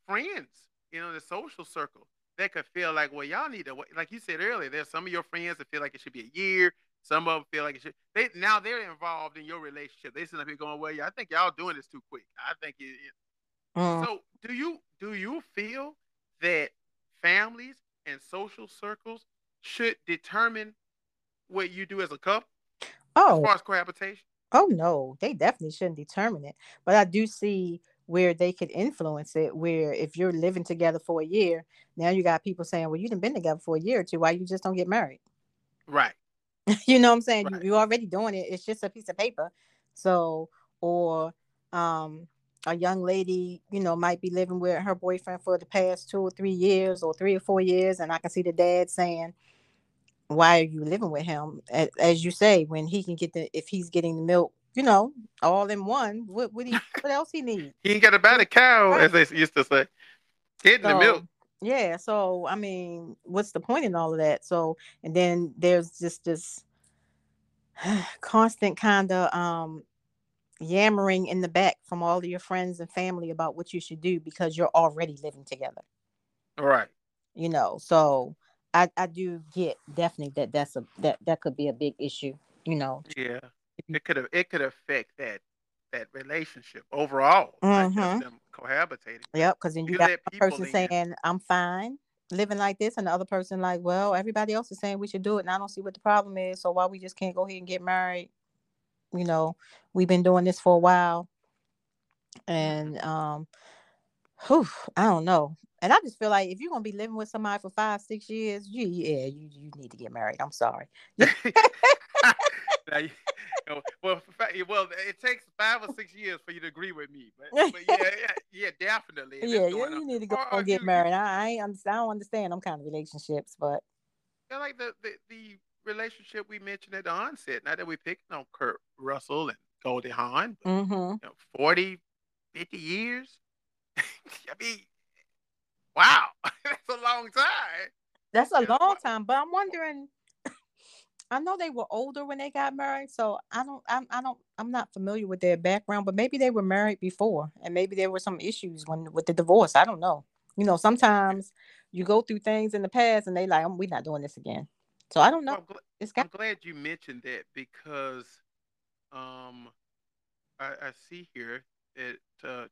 friends, you know, in the social circle that could feel like, well, y'all need to, wait. like you said earlier, there's some of your friends that feel like it should be a year. Some of them feel like it should. They now they're involved in your relationship. They sit up here going, well, yeah, I think y'all doing this too quick. I think it, it- Mm. so do you do you feel that families and social circles should determine what you do as a couple Oh, as far as cohabitation? oh no, they definitely shouldn't determine it. But I do see where they could influence it. Where if you're living together for a year, now you got people saying, "Well, you done been together for a year or two. Why you just don't get married?" Right. *laughs* you know what I'm saying? You, Right. you're already doing it. It's just a piece of paper. So, or um, a young lady, you know, might be living with her boyfriend for the past two or three years or three or four years. And I can see the dad saying, why are you living with him? As you say, when he can get the, if he's getting the milk, you know, all in one, what would he, what else he need? *laughs* He ain't got to buy the cow, as they used to say. Getting the milk. Yeah. So, I mean, what's the point in all of that? So, and then there's just this *sighs* constant kind of um yammering in the back from all of your friends and family about what you should do because you're already living together Right. you know so i i do get definitely that that's a that that could be a big issue you know Yeah. It could have it could affect that that relationship overall, Mhm. just them cohabitating. yep because then you You got a person in. saying i'm fine living like this and the other person like well everybody else is saying we should do it and i don't see what the problem is so why we just can't go ahead and get married you know we've been doing this for a while and um Whew, I don't know. And I just feel like if you're gonna be living with somebody for five, six years, you yeah, you, you need to get married. I'm sorry. *laughs* *laughs* Now, *laughs* you know, well, well, it takes five or six years for you to agree with me, but, *laughs* but yeah, yeah, yeah, definitely. yeah, yeah, on. you need to go Or, or get you, you married. I, I ain't. I don't understand them kind of relationships, but feel like the, the the relationship we mentioned at the onset. Not that we picked on Kurt Russell and Goldie Hawn, but mm-hmm. you know, 40, 50 years. *laughs* I mean, wow, that's a long time. that's a long time. But I'm wondering. I know they were older when they got married, so I don't. I'm. I don't. I'm not familiar with their background, but maybe they were married before, and maybe there were some issues when with the divorce. I don't know. You know, sometimes you go through things in the past, and they like, "Um, we're not doing this again. So I don't Well, know. I'm, gl- It's I'm glad you mentioned that because um, I, I see here that uh,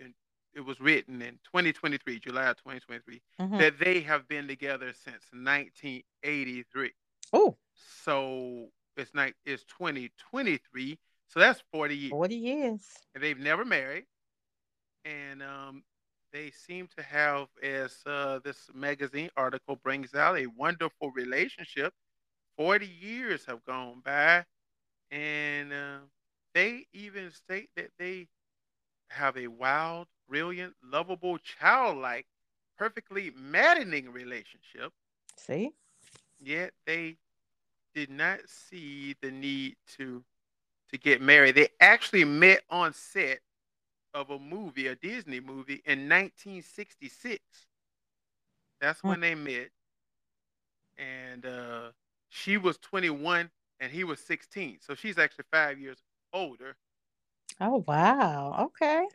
in, it was written in 2023, July of 2023, Mhm. that they have been together since 1983. Oh, So it's not it's 2023, so that's 40 years. 40 years. And they've never married, and um, they seem to have, as uh, this magazine article brings out, a wonderful relationship. 40 years have gone by, and uh, they even state that they have a wild, brilliant, lovable, childlike, perfectly maddening relationship. See? Yet they did not see the need to to get married. They actually met on set of a movie, a Disney movie, in 1966. That's when they met, and uh, she was 21 and he was 16. So she's actually five years older. Oh, wow. Okay.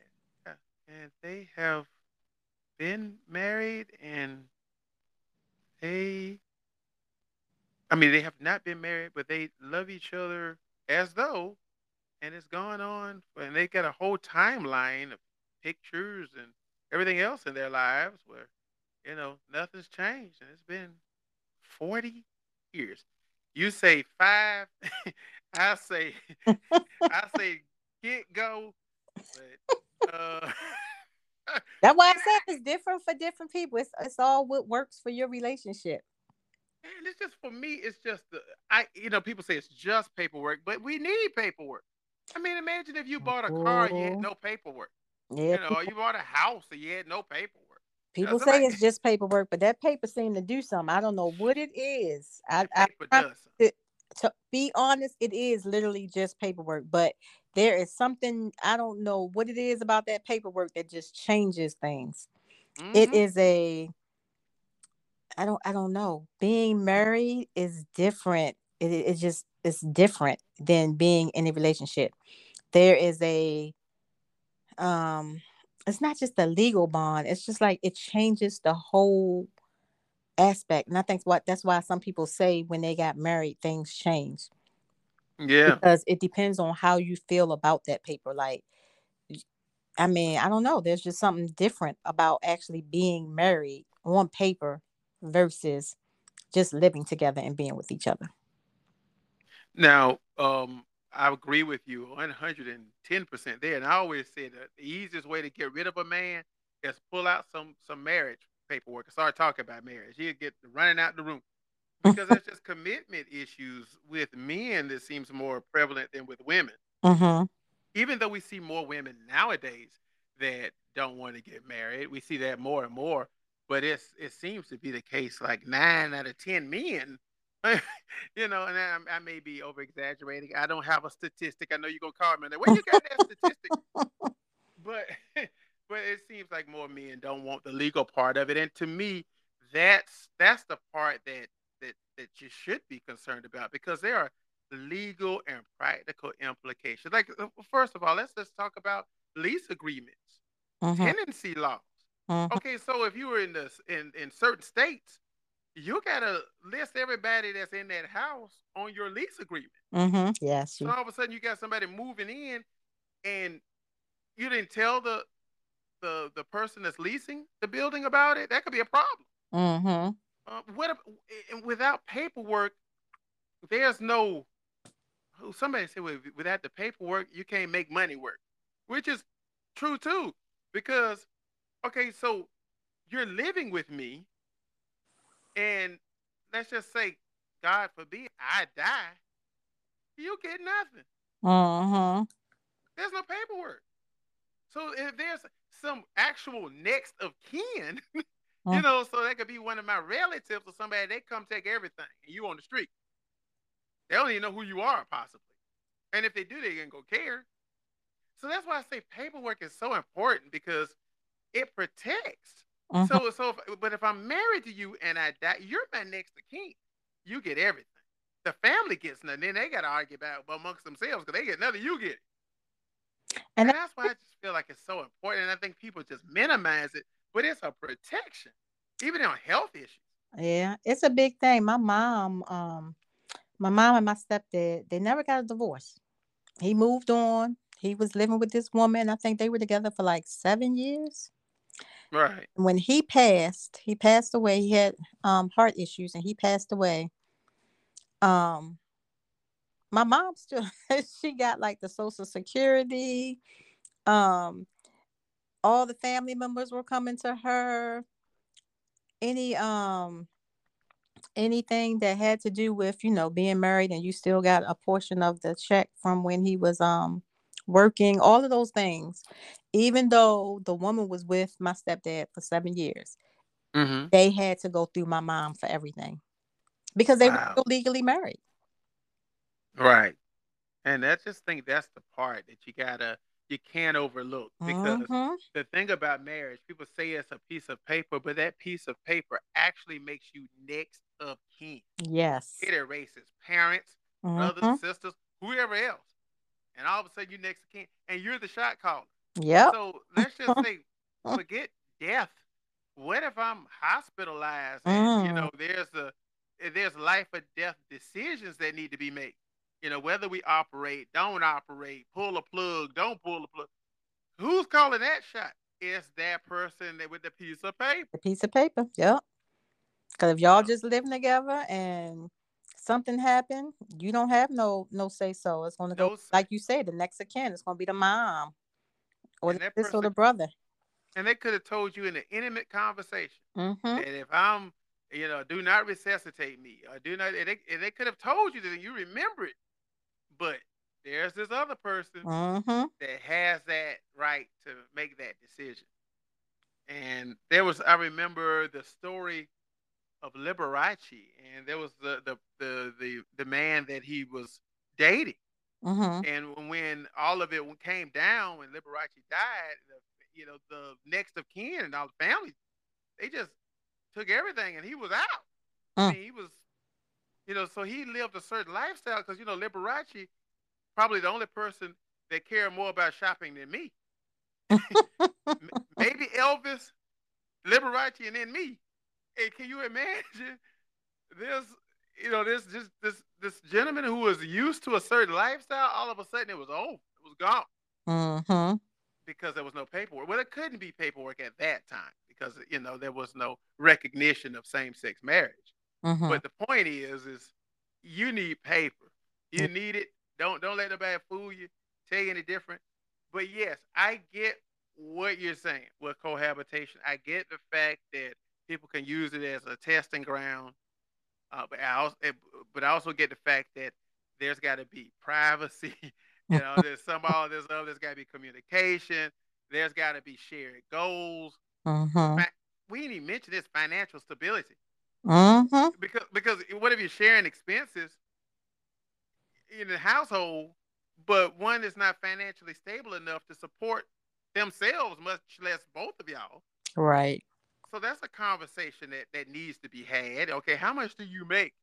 Yeah. And they have been married, and they, I mean, they have not been married, but they love each other as though, and it's gone on, and they got a whole timeline of pictures and everything else in their lives where, you know, nothing's changed, and it's been 40 years. You say five, *laughs* I say, *laughs* I say get go, but uh, *laughs* That's why I said it's different for different people. It's, it's all what works for your relationship. And it's just for me. It's just the I, you know, people say it's just paperwork, but we need paperwork. I mean, imagine if you bought a car, and you had no paperwork. yeah. You know, People, you bought a house, and you had no paperwork. People say it's just paperwork, but that paper seemed to do something. I don't know what it is. I, I does to, to be honest, it is literally just paperwork, but there is something I don't know what it is about that paperwork that just changes things. It hmm is a I don't I don't know. Being married is different. It it just it's different than being in a relationship. There is a um it's not just a legal bond. It's just like it changes the whole aspect. And I think what that's why some people say when they got married things change Yeah. because it depends on how you feel about that paper. Like I mean, I don't know. There's just something different about actually being married on paper versus just living together and being with each other. Now, um, I agree with you 110% there. And I always say that the easiest way to get rid of a man is pull out some some marriage paperwork and start talking about marriage. He'll get running out the room because there's just commitment issues with men that seems more prevalent than with women. Mm-hmm. Even though we see more women nowadays that don't want to get married, we see that more and more. But it's it seems to be the case like nine out of ten men *laughs* you know, and I, I may be over exaggerating. I don't have a statistic. I know you're gonna call me and where you got that statistic, *laughs* but *laughs* but it seems like more men don't want the legal part of it. And to me, that's that's the part that that that you should be concerned about because there are legal and practical implications. Like uh, first of all, let's just talk about lease agreements, Mm-hmm. tenancy laws. Mm-hmm. Okay, so if you were in the in in certain states, you gotta list everybody that's in that house on your lease agreement. Mm-hmm. Yes. So all of a sudden, you got somebody moving in, and you didn't tell the the the person that's leasing the building about it. That could be a problem. Mm-hmm. Uh, what if, without paperwork? There's no. oh, Somebody said without the paperwork, you can't make money work, which is true too, because okay, so you're living with me, and let's just say, God forbid, I die, you get nothing. Uh-huh. There's no paperwork. So if there's some actual next of kin, *laughs* you Mm. know, so that could be one of my relatives or somebody, they come take everything and you on the street. They don't even know who you are, possibly. And if they do, they ain't gonna care. So that's why I say paperwork is so important because it protects. Mhm. So so if, but if I'm married to you and I die, you're my next of kin. You get everything. The family gets nothing. Then they gotta argue about amongst themselves because they get nothing, you get it. And And that's why I just feel like it's so important. And I think people just minimize it, but it's a protection, even on health issues. Yeah, it's a big thing. My mom, um, my mom and my stepdad, they never got a divorce. He moved on. He was living with this woman. I think they were together for like seven years. Right. When he passed, he passed away. He had um heart issues and he passed away. Um, my mom still *laughs* she got like the social security. Um, all the family members were coming to her. Any um anything that had to do with you know being married and you still got a portion of the check from when he was um working all of those things even though the woman was with my stepdad for seven years Mm-hmm. they had to go through my mom for everything because they were Wow. still legally married Right. And I just think that's the part that you gotta you can't overlook because Mhm. the thing about marriage, people say it's a piece of paper, but that piece of paper actually makes you next of kin. yes It erases parents, brothers, Mhm. sisters, whoever else. And all of a sudden you're next of kin and you're the shot caller. Yeah. So let's just say *laughs* forget death. What if I'm hospitalized and you Mm. know there's a there's life or death decisions that need to be made. You know, whether we operate, don't operate, pull a plug, don't pull a plug. Who's calling that shot? It's that person that with the piece of paper. a piece of paper yep because if y'all just living together and something happened you don't have no no say so it's going to go like you said the next of kin it's going to be the mom or And the sister or the brother And they could have told you in an intimate conversation mm-hmm. that if I'm, you know, do not resuscitate me, or do not, and they, and they could have told you that you remember it. But there's this other person Mm-hmm. that has that right to make that decision. And there was, I remember the story of Liberace, and there was the the the the, the man that he was dating. Mm-hmm. And when all of it came down, when Liberace died, the, you know, the next of kin and all the family, they just took everything, and he was out. I Mm. mean, he was, you know, so he lived a certain lifestyle because you know Liberace, probably the only person that cared more about shopping than me. *laughs* Maybe Elvis, Liberace, and then me. Hey, can you imagine this? You know, this just this this gentleman who was used to a certain lifestyle, all of a sudden it was over. It was gone Mm-hmm. because there was no paperwork. Well, it couldn't be paperwork at that time because you know there was no recognition of same-sex marriage. Mm-hmm. But the point is, is you need paper. You need it. Don't don't let nobody fool you. Tell you any different. But yes, I get what you're saying with cohabitation. I get the fact that people can use it as a testing ground. Uh, but I also, eh, but I also get the fact that there's got to be *laughs* privacy. you know, there's *laughs* some all this other. There's got to be communication. There's got to be shared goals. Mm-hmm. We didn't even mention this financial stability Mm-hmm. because because what if you're sharing expenses in the household, but one is not financially stable enough to support themselves, much less both of y'all. Right. So that's a conversation that that needs to be had. Okay, how much do you make?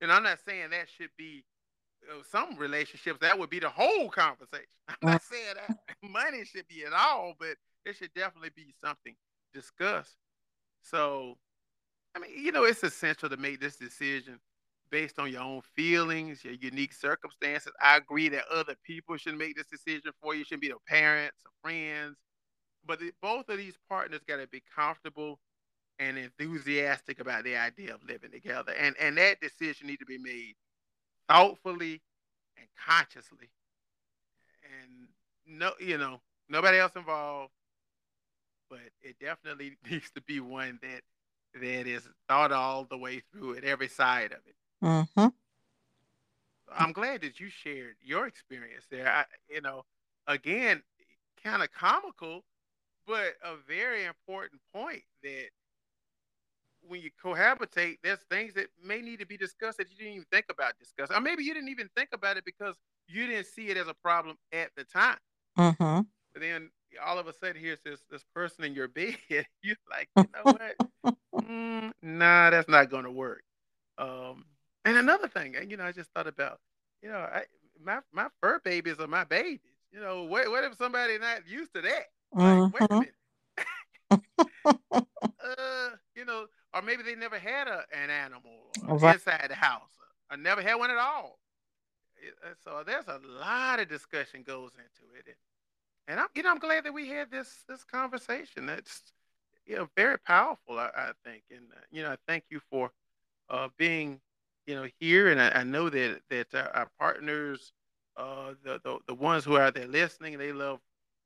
And I'm not saying that should be uh, some relationships. That would be the whole conversation. *laughs* I'm not saying that *laughs* money should be at all, but it should definitely be something discussed. So, I mean, you know, it's essential to make this decision based on your own feelings, your unique circumstances. I agree that other people should make this decision for you. It shouldn't be the parents or friends. But the, both of these partners got to be comfortable and enthusiastic about the idea of living together. And and that decision need to be made thoughtfully and consciously. And no, you know, nobody else involved. but it definitely *laughs* needs to be one that that is thought all the way through at every side of it. Mm-hmm. I'm glad that you shared your experience there. I, you know, again, kind of comical, but a very important point that when you cohabitate, there's things that may need to be discussed that you didn't even think about discussing, or maybe you didn't even think about it because you didn't see it as a problem at the time. Mm-hmm. But then all of a sudden, here's this this person in your *laughs* bed. You're like, you know what? *laughs* mm, nah, that's not going to work. Um, and another thing, and you know, I just thought about, you know, I my my fur babies are my babies. You know, what what if somebody not used to that? Like, wait a Mm-hmm. minute. uh, you know, or maybe they never had a, an animal Right. inside the house, or never had one at all. Uh, So there's a lot of discussion goes into it, and, I'm you know I'm glad that we had this this conversation. That's you know very powerful, I, I think, and uh, you know I thank you for uh, being you know here, and I, I know that that our, our partners, uh, the, the the ones who are there listening, they love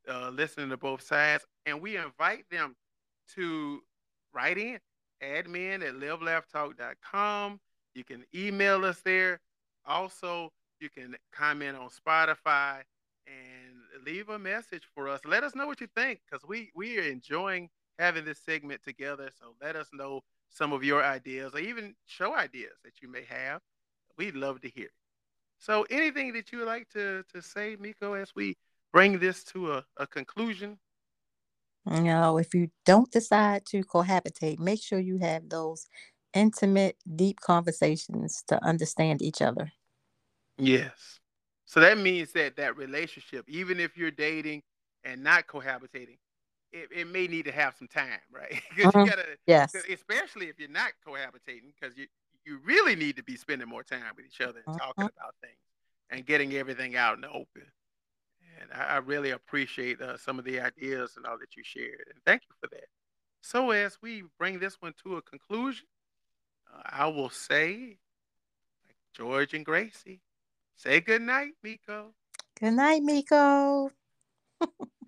uh, listening to both sides, and we invite them to write in admin at livelaughtalk.com. You can email us there. Also, you can comment on Spotify and leave a message for us. Let us know what you think because we, we are enjoying having this segment together. So let us know some of your ideas or even show ideas that you may have. We'd love to hear. So anything that you would like to, to say, Mico, as we bring this to a, a conclusion? You know, if you don't decide to cohabitate, make sure you have those intimate, deep conversations to understand each other. Yes. So that means that that relationship, even if you're dating and not cohabitating, it, it may need to have some time, *laughs* right? Because Mhm. you gotta, Yes. especially if you're not cohabitating, because you you really need to be spending more time with each other and talking Mhm. about things and getting everything out in the open. And I, I really appreciate uh, some of the ideas and all that you shared, and thank you for that. So as we bring this one to a conclusion, uh, I will say, like George and Gracie, say good night, Mico. Good night, Mico. *laughs*